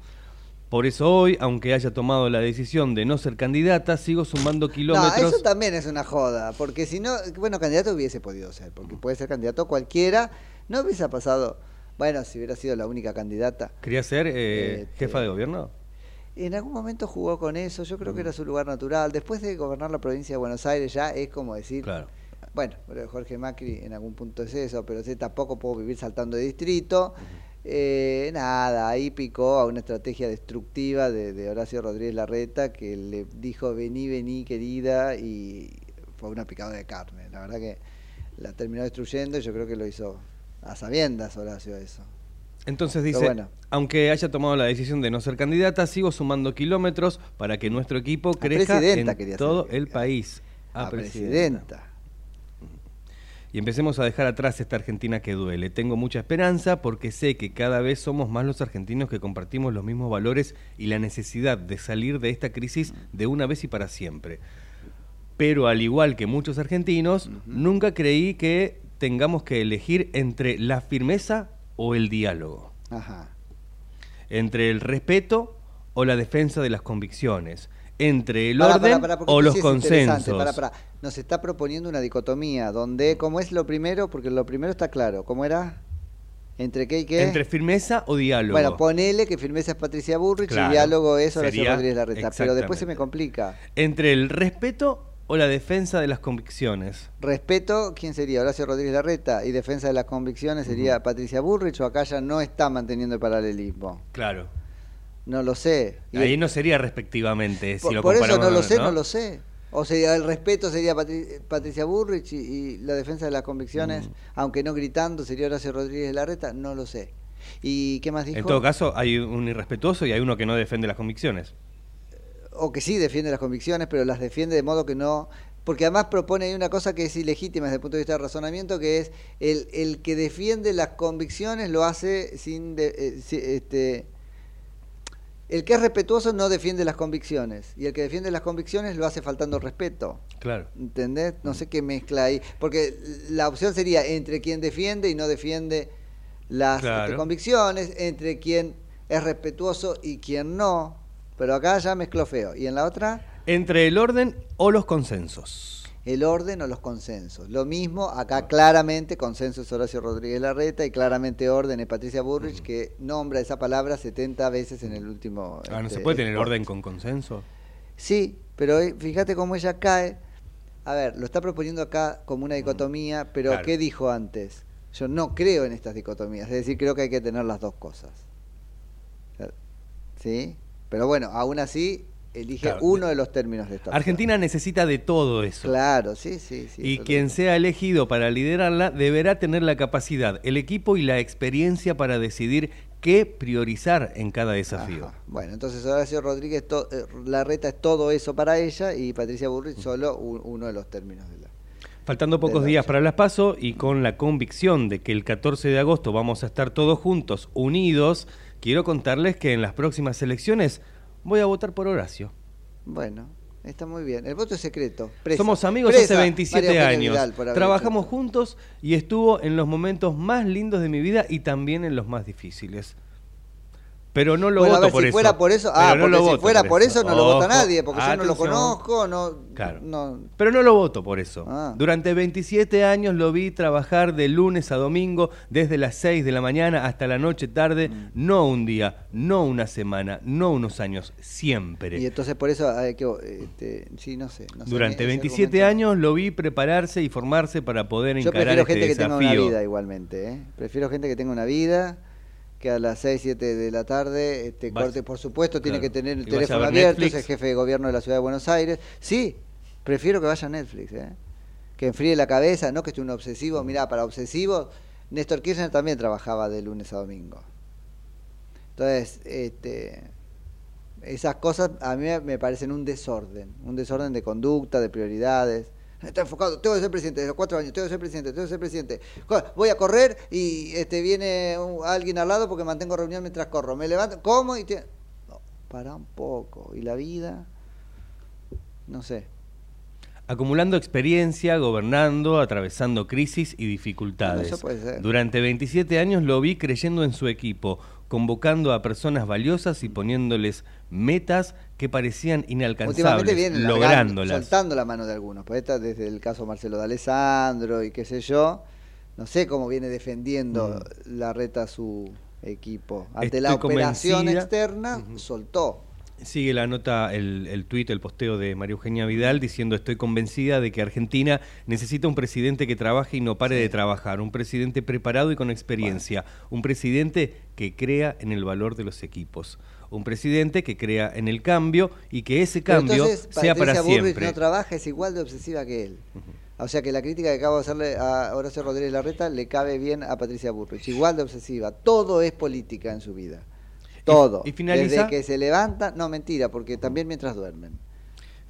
S12: Por eso hoy, aunque haya tomado la decisión de no ser candidata, sigo sumando
S11: No,
S12: kilómetros.
S11: eso también es una joda, porque si no, bueno, candidato hubiese podido ser, porque puede ser candidato cualquiera, ¿No hubiese pasado? Bueno, si hubiera sido la única candidata.
S12: ¿Quería ser eh,
S11: Este,
S12: jefa de gobierno?
S11: En algún momento jugó con eso, yo creo
S12: Mm.
S11: que era su lugar natural. Después de gobernar la provincia de Buenos Aires ya es como decir,
S12: Claro.
S11: bueno, Jorge Macri en algún punto es eso, pero sí, tampoco puedo vivir saltando de distrito. Eh, nada, ahí picó a una estrategia destructiva de, de Horacio Rodríguez Larreta que le dijo vení, vení querida y fue una picada de carne. La verdad que la terminó destruyendo y yo creo que lo hizo a sabiendas Horacio eso.
S12: Entonces dice,
S11: bueno.
S12: aunque haya tomado la decisión de no ser candidata, sigo sumando kilómetros para que nuestro equipo crezca en todo el país.
S11: A
S12: Ah,
S11: presidenta.
S12: Y empecemos a dejar atrás esta Argentina que duele. Tengo mucha esperanza porque sé que cada vez somos más los argentinos que compartimos los mismos valores y la necesidad de salir de esta crisis de una vez y para siempre. Pero al igual que muchos argentinos, nunca creí que tengamos que elegir entre la firmeza o el diálogo,
S11: Ajá.
S12: entre el respeto o la defensa de las convicciones, entre el
S11: Pará,
S12: orden
S11: pará, porque
S12: o los
S11: sí
S12: consensos.
S11: Nos está proponiendo una dicotomía donde, ¿cómo es lo primero? Porque lo primero está claro. ¿Cómo era? ¿Entre qué y qué?
S12: Entre firmeza o diálogo.
S11: Bueno, ponele que firmeza es Patricia Burrich
S12: Claro,
S11: y diálogo es Horacio Rodríguez Larreta. Pero después se me complica.
S12: Entre el respeto o la defensa de las convicciones.
S11: Respeto, ¿quién sería? Horacio Rodríguez Larreta. Y defensa de las convicciones sería Patricia Burrich o acá ya no está manteniendo el paralelismo.
S12: Claro.
S11: No lo sé. Y
S12: Ahí
S11: el-
S12: no sería respectivamente, si
S11: por,
S12: lo
S11: por eso no lo sé, no lo sé. O sea, el respeto sería Patri- Patricia Burrich y, y la defensa de las convicciones,
S12: Mm.
S11: aunque no gritando, sería Horacio Rodríguez Larreta, no lo sé. ¿Y qué más dijo?
S12: En todo caso, hay un irrespetuoso y hay uno que no defiende las convicciones.
S11: O que sí defiende las convicciones, pero las defiende de modo que no... Porque además propone ahí una cosa que es ilegítima desde el punto de vista de razonamiento, que es el, el que defiende las convicciones lo hace sin... de- eh, si- este, el que es respetuoso no defiende las convicciones, y el que defiende las convicciones lo hace faltando respeto.
S12: Claro.
S11: ¿Entendés? No sé qué mezcla ahí. Porque la opción sería entre quien defiende y no defiende las
S12: Claro.
S11: este, convicciones, entre quien es respetuoso y quien no. Pero acá ya mezcló feo. ¿Y en la otra?
S12: Entre el orden o los consensos.
S11: El orden o los consensos. Lo mismo, acá claramente consenso es Horacio Rodríguez Larreta y claramente orden es Patricia Burrich, que nombra esa palabra 70 veces en el último...
S12: Ah, ¿no se
S11: este,
S12: puede tener orden con consenso?
S11: Sí, pero eh, fíjate cómo ella cae. A ver, lo está proponiendo acá como una dicotomía, pero
S12: Claro.
S11: ¿qué dijo antes? Yo no creo en estas dicotomías, es decir, creo que hay que tener las dos cosas. ¿Sí? Pero bueno, aún así, elige
S12: Claro.
S11: uno de los términos de esta.
S12: Argentina necesita de todo eso.
S11: Claro, sí, sí, sí.
S12: Y quien sea elegido para liderarla deberá tener la capacidad, el equipo y la experiencia para decidir qué priorizar en cada desafío.
S11: Bueno, entonces Horacio Rodríguez, eh, Larreta es todo eso para ella y Patricia Burrich solo u- uno de los términos de la...
S12: Faltando pocos
S11: la
S12: días para las PASO y con la convicción de que el 14 de agosto vamos a estar todos juntos, unidos, quiero contarles que en las próximas elecciones voy a votar por Horacio.
S11: Bueno, está muy bien. El voto es secreto. Presa.
S12: Somos amigos
S11: Presa,
S12: hace 27
S11: María Eugenia
S12: años. Trabajamos juntos y estuvo en los momentos más lindos de mi vida y también en los más difíciles. Pero no lo
S11: Bueno, a
S12: voto
S11: ver,
S12: por
S11: si
S12: eso.
S11: fuera por eso, ah,
S12: no
S11: porque si fuera por eso, no lo vota nadie, porque yo no lo
S12: atención.
S11: conozco, no,
S12: Claro.
S11: no,
S12: Pero no lo voto por eso.
S11: Ah.
S12: Durante 27 años lo vi trabajar de lunes a domingo, desde las 6 de la mañana hasta la noche tarde,
S11: Mm.
S12: no un día, no una semana, no unos años, siempre.
S11: y entonces por eso hay que, este, sí, no sé. no sé,
S12: Durante
S11: ese
S12: 27
S11: argumento-
S12: años lo vi prepararse y formarse para poder
S11: Yo
S12: encarar
S11: prefiero
S12: este
S11: gente que tenga una
S12: desafío.
S11: vida igualmente, ¿eh? Prefiero gente que tenga una vida, que a las 6, 7 de la tarde este, corte, por supuesto, tiene
S12: claro.
S11: que tener el teléfono abierto,
S12: Netflix.
S11: es el jefe de gobierno de la ciudad de Buenos Aires. Sí, prefiero que vaya a Netflix, ¿eh? Que enfríe la cabeza, no que esté un obsesivo. Mirá, para obsesivo, Néstor Kirchner también trabajaba de lunes a domingo. Entonces, este, esas cosas a mí me parecen un desorden, un desorden de conducta, de prioridades. Está enfocado, tengo que ser presidente de los cuatro años, tengo que ser presidente, tengo que ser presidente. Voy a correr y este viene alguien al lado porque mantengo reunión mientras corro. Me levanto, como y te... No, para un poco. ¿Y la vida? No sé.
S12: Acumulando experiencia, gobernando, atravesando crisis y dificultades.
S11: Eso puede ser.
S12: Durante 27 años lo vi creyendo en su equipo, convocando a personas valiosas y poniéndoles metas que parecían inalcanzables,
S11: vienen
S12: lográndolas.
S11: soltando la mano de algunos. Pues esta, desde el caso Marcelo de Alessandro y qué sé yo, No sé cómo viene defendiendo la reta su equipo. Ante la
S12: Mm.
S11: Operación externa, soltó.
S12: Sigue la nota, el, el tuit, el posteo de María Eugenia Vidal diciendo estoy convencida de que Argentina necesita un presidente que trabaje y no pare de trabajar, un presidente preparado y con experiencia, un presidente que crea en el valor de los equipos, un presidente que crea en el cambio y que ese cambio
S11: entonces,
S12: sea para
S11: Patricia Bullrich
S12: siempre.
S11: no trabaja, es igual de obsesiva que él. O sea que la crítica que acabo de hacerle a Horacio Rodríguez Larreta le cabe bien a Patricia Bullrich. Igual de obsesiva. Todo es política en su vida. Todo.
S12: y finaliza-
S11: Desde que se levanta, no mentira, porque también mientras duermen.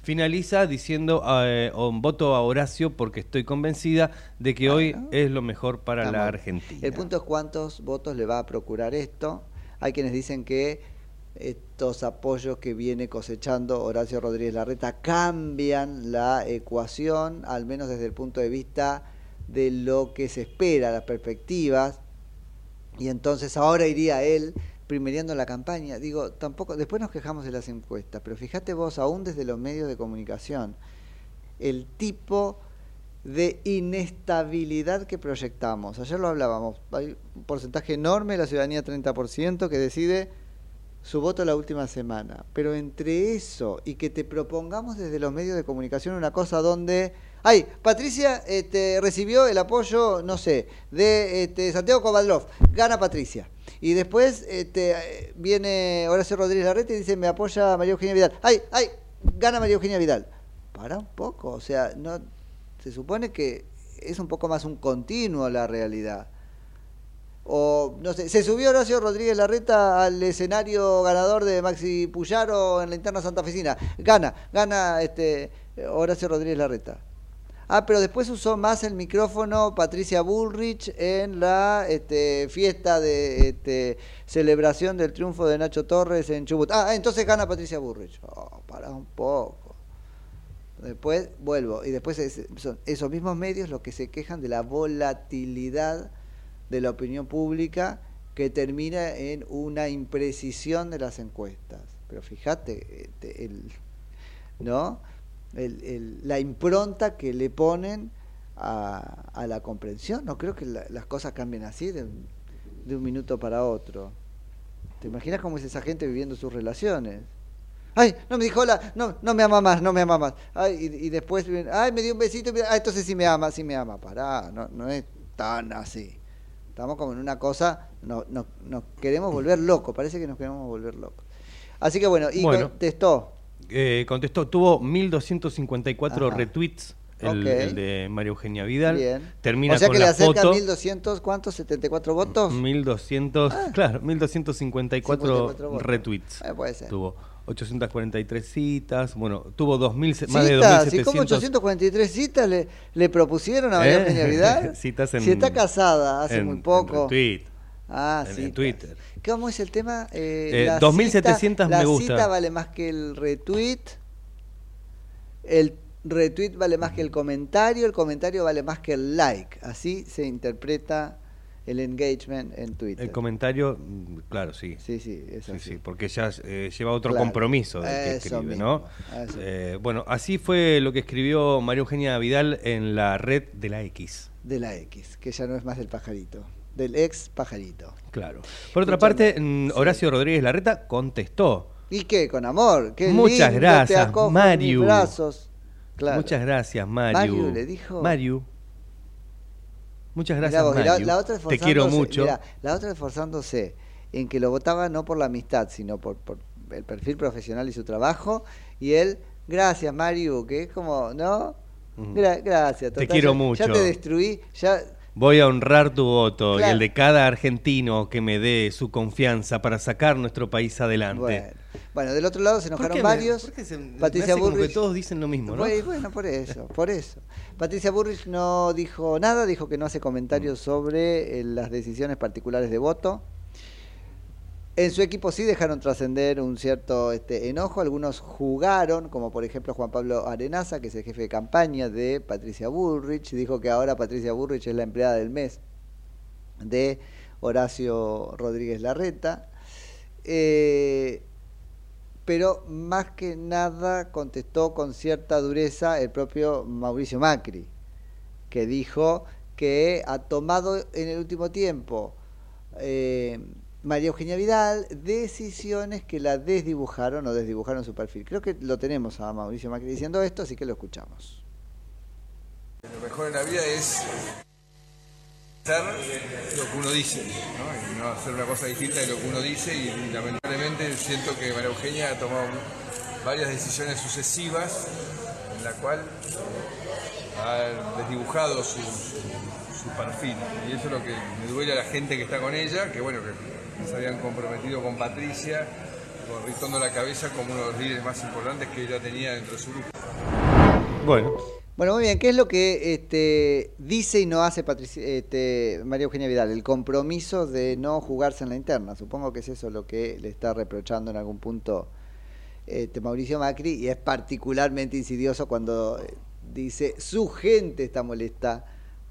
S12: Finaliza diciendo eh, un voto a Horacio porque estoy convencida de que hoy es lo mejor para la Argentina.
S11: El punto es cuántos votos le va a procurar esto. Hay quienes dicen que estos apoyos que viene cosechando Horacio Rodríguez Larreta cambian la ecuación, al menos desde el punto de vista de lo que se espera, las perspectivas. Y entonces ahora iría él primereando la campaña. Digo, tampoco, después nos quejamos de las encuestas, pero fíjate vos, aún desde los medios de comunicación, el tipo de inestabilidad que proyectamos. Ayer lo hablábamos, hay un porcentaje enorme la ciudadanía, 30%, que decide su voto la última semana. Pero entre eso y que te propongamos desde los medios de comunicación una cosa donde... Ay, Patricia este, recibió el apoyo, no sé, de este, Santiago Kovadlov. Gana Patricia. Y después este, viene Horacio Rodríguez Larreta y dice, me apoya María Eugenia Vidal. ¡Ay, ay! Gana María Eugenia Vidal. Para un poco, o sea, no se supone que es un poco más un continuo la realidad. O, no sé, se subió Horacio Rodríguez Larreta al escenario ganador de Maxi Puyaro en la interna santafesina. Gana, gana este Horacio Rodríguez Larreta. Ah, pero después usó más el micrófono Patricia Bullrich en la este, fiesta de este, celebración del triunfo de Nacho Torres en Chubut. Ah, entonces gana Patricia Bullrich. Oh, para un poco. Después vuelvo. Y después es- son esos mismos medios los que se quejan de la volatilidad de la opinión pública que termina en una imprecisión de las encuestas. Pero fíjate, este, el, ¿no? El- el- la impronta que le ponen a, a la comprensión. No creo que la- las cosas cambien así de, un- de un minuto para otro. ¿Te imaginas cómo es esa gente viviendo sus relaciones? Ay, no me dijo hola, no, no me ama más, no me ama más. Ay, y, y después, ay, me dio un besito, ah, entonces sí me ama, sí me ama. Pará, no, no es tan así. Estamos como en una cosa, no, no, nos queremos volver locos, parece que nos queremos volver locos. Así que bueno, y
S12: Bueno.
S11: contestó.
S12: Eh, contestó, tuvo 1254
S11: Ajá.
S12: retweets el,
S11: Ok.
S12: el de María Eugenia Vidal.
S11: Bien.
S12: Termina
S11: o sea
S12: con
S11: que le acerca
S12: foto.
S11: 1200, ¿cuántos? ¿74 votos?
S12: 1200, claro, 1254
S11: 54 votos.
S12: retweets.
S11: Eh, puede ser.
S12: Tuvo 843 citas, bueno, tuvo 2000, se- más de
S11: Citas, ¿y
S12: 2700
S11: cómo 843 citas le, le propusieron a María
S12: ¿Eh?
S11: Eugenia Vidal?
S12: Citas en-
S11: si está casada hace
S12: en-
S11: muy
S12: en
S11: poco.
S12: retweet,
S11: ah,
S12: en- en
S11: citas.
S12: Twitter.
S11: ¿Cómo es el tema? Eh,
S12: Eh,
S11: la
S12: 2700
S11: cita-
S12: me
S11: La
S12: gusta.
S11: cita vale más que el retweet. El retweet vale más que el comentario. El comentario vale más que el like. Así se interpreta el engagement en Twitter.
S12: El comentario, claro, sí.
S11: Sí, sí, es así.
S12: sí, porque ya eh, lleva otro
S11: Claro.
S12: compromiso del que
S11: Eso
S12: escribe,
S11: mismo,
S12: ¿no?
S11: eso.
S12: Eh, bueno, así fue lo que escribió María Eugenia Vidal en la red de la X.
S11: De la X, que ya no es más del pajarito. Del ex pajarito.
S12: Claro. Por otra parte, mm, Horacio Rodríguez Larreta contestó.
S11: ¿Y qué? Con amor. Qué
S12: Muchas
S11: lindo, te
S12: gracias,
S11: en
S12: Mariu.
S11: mis brazos. Claro.
S12: Muchas gracias, Mario.
S11: Mariu le dijo.
S12: Mariu. Muchas gracias,
S11: vos, la- la otra
S12: Te quiero mucho.
S11: mirá, la otra esforzándose en que lo votaba no por la amistad, sino por, por el perfil profesional y su trabajo. Y él, gracias, Mariu, que es como, ¿no? Gra- gracias.
S12: Te
S11: total,
S12: quiero
S11: ya-
S12: mucho.
S11: Ya te destruí, ya
S12: Voy a honrar tu voto y el de cada argentino que me dé su confianza para sacar nuestro país adelante.
S11: Bueno, bueno, del otro lado se
S12: ¿Por
S11: enojaron
S12: qué me-
S11: varios.
S12: por qué se- me
S11: Patricia
S12: como que todos dicen lo mismo, ¿no?
S11: Bueno, bueno, por eso, por eso. Patricia Burrich no dijo nada, dijo que no hace
S12: Mm.
S11: comentarios sobre eh, las decisiones particulares de voto. En su equipo sí dejaron trascender un cierto este, enojo, algunos jugaron, como por ejemplo Juan Pablo Arenaza, que es el jefe de campaña de Patricia Bullrich, dijo que ahora Patricia Bullrich es la empleada del mes de Horacio Rodríguez Larreta. Eh, pero más que nada contestó con cierta dureza el propio Mauricio Macri, que dijo que ha tomado en el último tiempo eh, María Eugenia Vidal decisiones que la desdibujaron o desdibujaron su perfil. Creo que lo tenemos a Mauricio Macri diciendo esto, así que lo escuchamos.
S27: Lo mejor en la vida es hacer lo que uno dice, ¿no? Y no hacer una cosa distinta de lo que uno dice y lamentablemente siento que María Eugenia ha tomado varias decisiones sucesivas en la cual ha desdibujado su, su- perfil y eso es lo que me duele a la gente que está con ella, que bueno, que se habían comprometido con Patricia, con Ritondo la cabeza como uno de los líderes más importantes que ella tenía dentro de su grupo.
S12: Bueno.
S11: Bueno, muy bien. ¿Qué es lo que este, dice y no hace Patricia- este, María Eugenia Vidal? El compromiso de no jugarse en la interna. Supongo que es eso lo que le está reprochando en algún punto este, Mauricio Macri y es particularmente insidioso cuando eh, dice su gente está molesta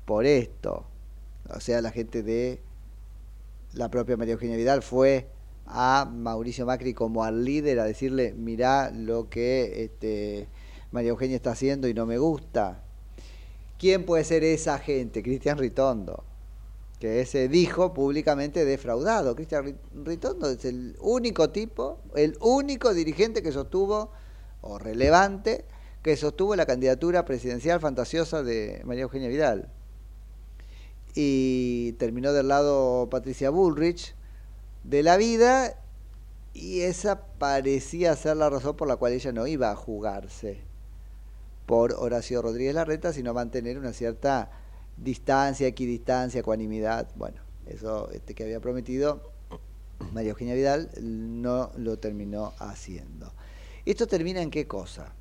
S11: por esto. O sea, la gente de la propia María Eugenia Vidal fue a Mauricio Macri como al líder a decirle, mirá lo que este, María Eugenia está haciendo y no me gusta. ¿Quién puede ser esa gente? Cristian Ritondo, que se dijo públicamente defraudado. Cristian Ri- Ritondo es el único tipo, el único dirigente que sostuvo, o relevante, que sostuvo la candidatura presidencial fantasiosa de María Eugenia Vidal y terminó del lado Patricia Bullrich de la vida y esa parecía ser la razón por la cual ella no iba a jugarse por Horacio Rodríguez Larreta, sino mantener una cierta distancia, equidistancia, ecuanimidad. Bueno, eso este, que había prometido María Eugenia Vidal no lo terminó haciendo. ¿Esto termina en qué cosa?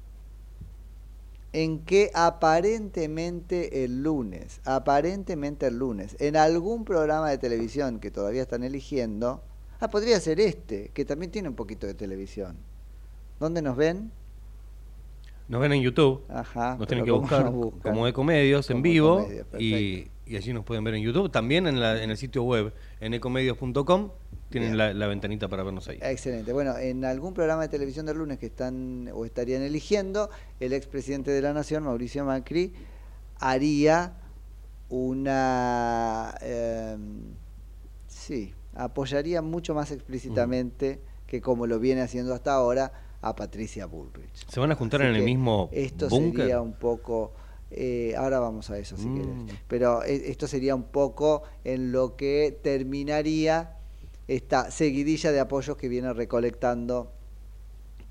S11: En que aparentemente el lunes, aparentemente el lunes, en algún programa de televisión que todavía están eligiendo, ah, podría ser este, que también tiene un poquito de televisión. ¿Dónde nos ven?
S12: Nos ven en YouTube.
S11: Ajá,
S12: Nos tienen que
S11: pero ¿cómo
S12: buscar como Ecomedios en vivo
S11: Ecomedios,
S12: y, y allí nos pueden ver en YouTube. También en, la- en el sitio web, en ecomedios.com, tienen la, la ventanita para vernos ahí.
S11: Excelente. Bueno, en algún programa de televisión del lunes que están o estarían eligiendo, el expresidente de la Nación, Mauricio Macri, haría una... eh, sí, apoyaría mucho más explícitamente que como lo viene haciendo hasta ahora a Patricia Bullrich.
S12: ¿Se van a juntar
S11: Así
S12: en el mismo
S11: Esto sería un poco... eh, ahora vamos a eso si
S12: Mm.
S11: quieres. Pero eh, esto sería un poco en lo que terminaría esta seguidilla de apoyos que viene recolectando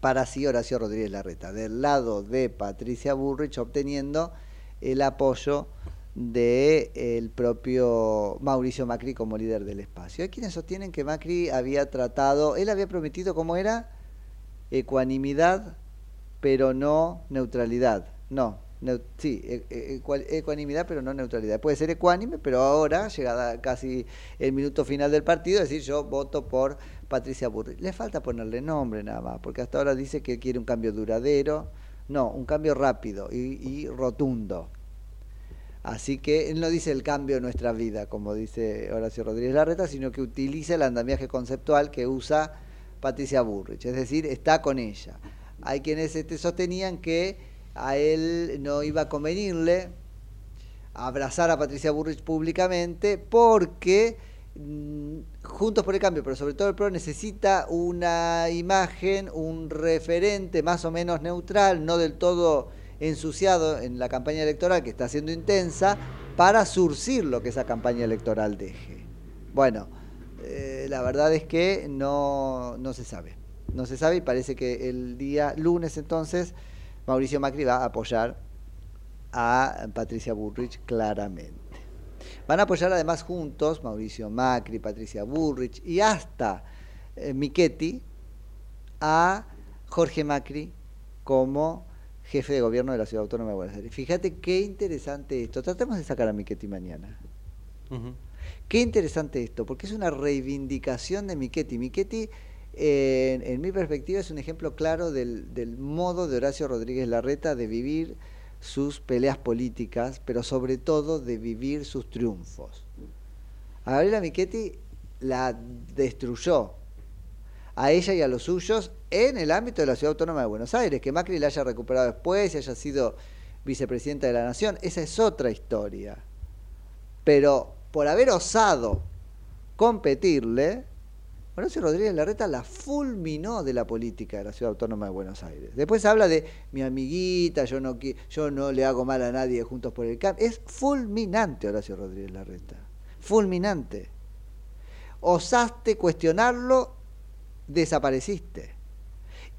S11: para sí Horacio Rodríguez Larreta, del lado de Patricia Bullrich obteniendo el apoyo del propio Mauricio Macri como líder del espacio. Hay quienes sostienen que Macri había tratado, él había prometido, ¿cómo era? Ecuanimidad, pero no neutralidad. No, sí, e- e- ecua- ecuanimidad, pero no neutralidad. Puede ser ecuánime, pero ahora, llegada casi el minuto final del partido, decir yo voto por Patricia Burri. Le falta ponerle nombre nada más, porque hasta ahora dice que quiere un cambio duradero. No, un cambio rápido y, rotundo. Así que él no dice el cambio de nuestra vida, como dice Horacio Rodríguez Larreta, sino que utiliza el andamiaje conceptual que usa Patricia Burrich, es decir, está con ella. Hay quienes este, sostenían que a él no iba a convenirle abrazar a Patricia Burrich públicamente porque mm, Juntos por el Cambio, pero sobre todo el PRO necesita una imagen, un referente más o menos neutral, no del todo ensuciado en la campaña electoral que está siendo intensa, para surcir lo que esa campaña electoral deje. Bueno, eh, la verdad es que no, no se sabe. No se sabe y parece que el día lunes entonces Mauricio Macri va a apoyar a Patricia Bullrich claramente. Van a apoyar además juntos Mauricio Macri, Patricia Bullrich y hasta eh, Michetti a Jorge Macri como jefe de gobierno de la Ciudad Autónoma de Buenos Aires. Fíjate qué interesante esto. Tratemos de sacar a Michetti mañana. Qué interesante esto, porque es una reivindicación de Michetti. Michetti, en, en mi perspectiva, es un ejemplo claro del, del modo de Horacio Rodríguez Larreta de vivir sus peleas políticas, pero sobre todo de vivir sus triunfos. A Gabriela Michetti la destruyó a ella y a los suyos en el ámbito de la Ciudad Autónoma de Buenos Aires. Que Macri la haya recuperado después y haya sido vicepresidenta de la Nación, esa es otra historia. Pero por haber osado competirle, Horacio Rodríguez Larreta la fulminó de la política de la Ciudad Autónoma de Buenos Aires. Después habla de mi amiguita, yo no, le hago mal a nadie juntos por el cambio. Es fulminante Horacio Rodríguez Larreta. Fulminante. Osaste cuestionarlo, desapareciste.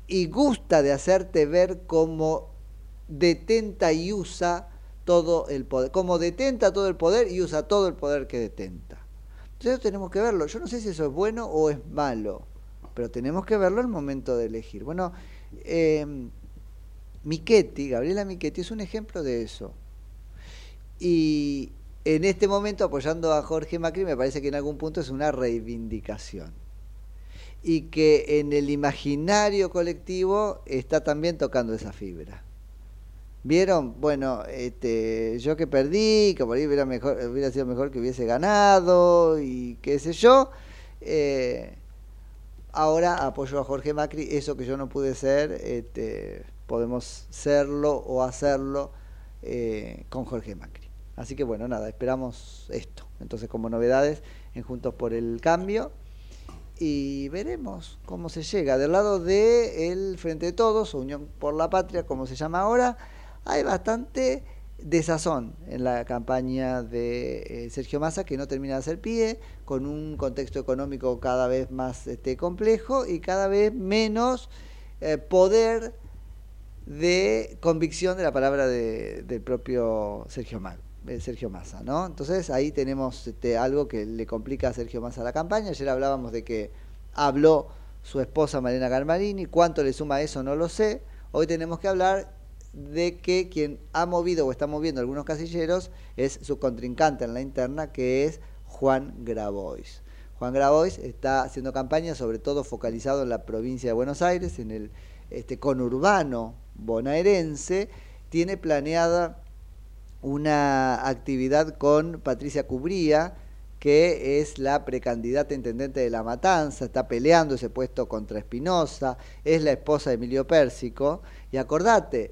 S11: Y gusta de hacerte ver como detenta y usa todo el poder. Como detenta todo el poder y usa todo el poder que detenta. Entonces tenemos que verlo. Yo no sé si eso es bueno o es malo, pero tenemos que verlo al momento de elegir. Bueno, eh, Gabriela Michetti, es un ejemplo de eso. Y en este momento, apoyando a Jorge Macri, me parece que en algún punto es una reivindicación. Y que en el imaginario colectivo está también tocando esa fibra. ¿Vieron? Bueno, este, yo que perdí, que por ahí hubiera, mejor, hubiera sido mejor que hubiese ganado y qué sé yo. eh, ahora apoyo a Jorge Macri, eso que yo no pude ser, este, podemos serlo o hacerlo eh, con Jorge Macri. Así que bueno, nada, esperamos esto. Entonces, como novedades en Juntos por el Cambio. Y veremos cómo se llega. Del lado de el Frente de Todos, Unión por la Patria, como se llama ahora, hay bastante desazón en la campaña de eh, Sergio Massa, que no termina de hacer pie, con un contexto económico cada vez más este, complejo y cada vez menos eh, poder de convicción de la palabra de- del propio Sergio, eh, Sergio Massa, ¿no? Entonces ahí tenemos este, algo que le complica a Sergio Massa la campaña. Ayer hablábamos de que habló su esposa Mariana Garmarini, cuánto le suma eso no lo sé. Hoy tenemos que hablar de que quien ha movido o está moviendo algunos casilleros es su contrincante en la interna, que es Juan Grabois. Juan Grabois está haciendo campaña sobre todo focalizado en la provincia de Buenos Aires, en el este, conurbano bonaerense, tiene planeada una actividad con Patricia Cubría, que es la precandidata intendente de La Matanza, está peleando ese puesto contra Espinosa, es la esposa de Emilio Pérsico, y acordate,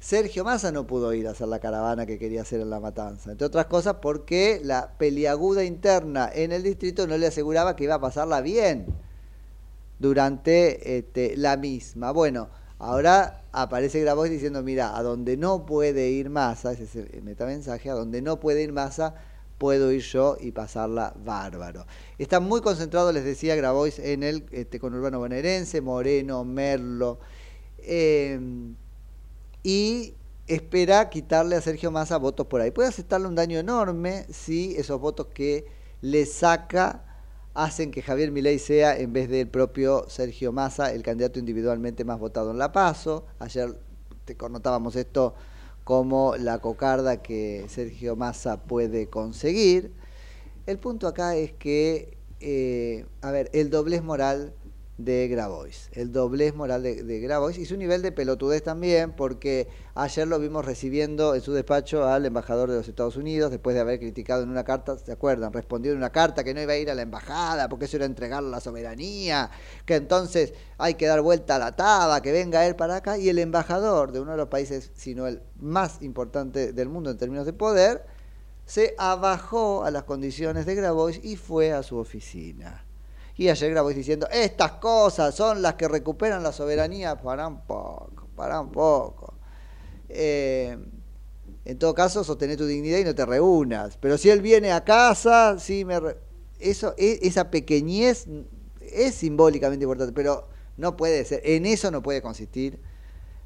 S11: Sergio Massa no pudo ir a hacer la caravana que quería hacer en La Matanza, entre otras cosas porque la peliaguda interna en el distrito no le aseguraba que iba a pasarla bien durante este, la misma. Bueno, ahora aparece Grabois diciendo, mira, a donde no puede ir Massa, ese es el metamensaje, a donde no puede ir Massa, puedo ir yo y pasarla bárbaro. Está muy concentrado, les decía Grabois, en el este, conurbano bonaerense, Moreno, Merlo, eh, y espera quitarle a Sergio Massa votos por ahí. Puede aceptarle un daño enorme si esos votos que le saca hacen que Javier Milei sea, en vez del propio Sergio Massa, el candidato individualmente más votado en La Paso. Ayer te connotábamos esto como la cocarda que Sergio Massa puede conseguir. El punto acá es que, eh, a ver, el doblez moral de Grabois, el doblez moral de, de Grabois y su nivel de pelotudez también, porque ayer lo vimos recibiendo en su despacho al embajador de los Estados Unidos, después de haber criticado en una carta, ¿se acuerdan? Respondió en una carta que no iba a ir a la embajada, porque eso era entregar la soberanía, que entonces hay que dar vuelta a la taba, que venga él para acá, y el embajador de uno de los países, sino el más importante del mundo en términos de poder, se abajó a las condiciones de Grabois y fue a su oficina. Y ayer Grabois diciendo, estas cosas son las que recuperan la soberanía, para un poco, para un poco. Eh, en todo caso, sostener tu dignidad y no te reúnas. Pero si él viene a casa, sí me... re- Eso, e- esa pequeñez es simbólicamente importante, pero no puede ser, en eso no puede consistir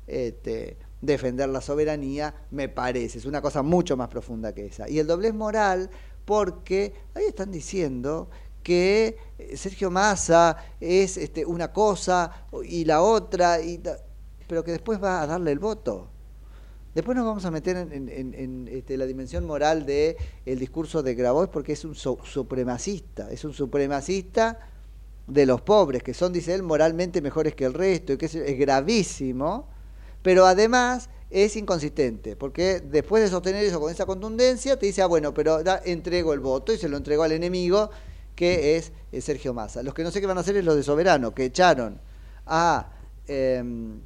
S11: este, defender la soberanía, me parece, es una cosa mucho más profunda que esa. Y el doblez moral, porque ahí están diciendo que eh, Sergio Massa es este, una cosa y la otra, y pero que después va a darle el voto. Después nos vamos a meter en, este, la dimensión moral de el discurso de Grabois porque es un su- supremacista, es un supremacista de los pobres, que son, dice él, moralmente mejores que el resto, y que es, gravísimo, pero además es inconsistente, porque después de sostener eso con esa contundencia, te dice, ah, bueno, pero da, entrego el voto y se lo entregó al enemigo, que es, eh, Sergio Massa. Los que no sé qué van a hacer es los de Soberano, que echaron a... em,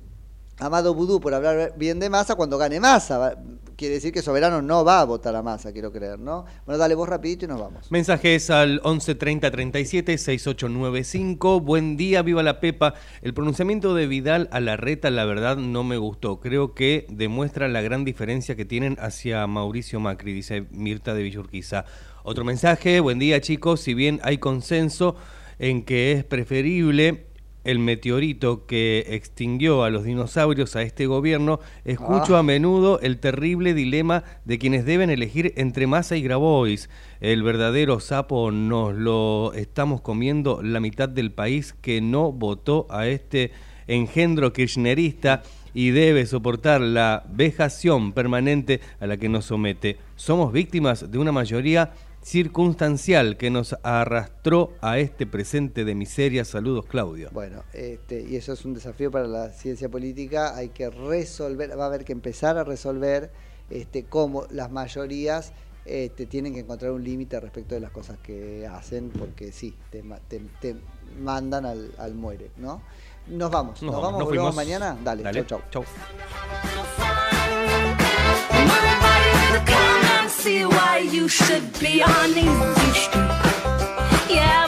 S11: Amado Vudú por hablar bien de Massa cuando gane Massa. Quiere decir que Soberano no va a votar a Massa, quiero creer, ¿no? Bueno, dale vos rapidito y nos vamos.
S12: Mensajes al 11 30 37 6895. Buen día, viva la Pepa. El pronunciamiento de Vidal a la reta, la verdad, no me gustó. Creo que demuestra la gran diferencia que tienen hacia Mauricio Macri, dice Mirta de Villurquiza. Otro mensaje, buen día chicos. Si bien hay consenso en que es preferible el meteorito que extinguió a los dinosaurios a este gobierno, escucho
S11: Ah.
S12: a menudo el terrible dilema de quienes deben elegir entre Massa y Grabois. El verdadero sapo nos lo estamos comiendo la mitad del país que no votó a este engendro kirchnerista y debe soportar la vejación permanente a la que nos somete. Somos víctimas de una mayoría circunstancial que nos arrastró a este presente de miseria. Saludos, Claudio.
S11: Bueno, este, y eso es un desafío para la ciencia política. Hay que resolver, va a haber que empezar a resolver este, cómo las mayorías este, tienen que encontrar un límite respecto de las cosas que hacen, porque sí, te, te- te mandan al, al muere, ¿no? Nos vamos, nos,
S12: Nos vamos, nos
S11: volvemos mañana. Dale,
S12: Dale,
S11: chau, chau.
S10: Come and see why you should be on Easy Street. Yeah,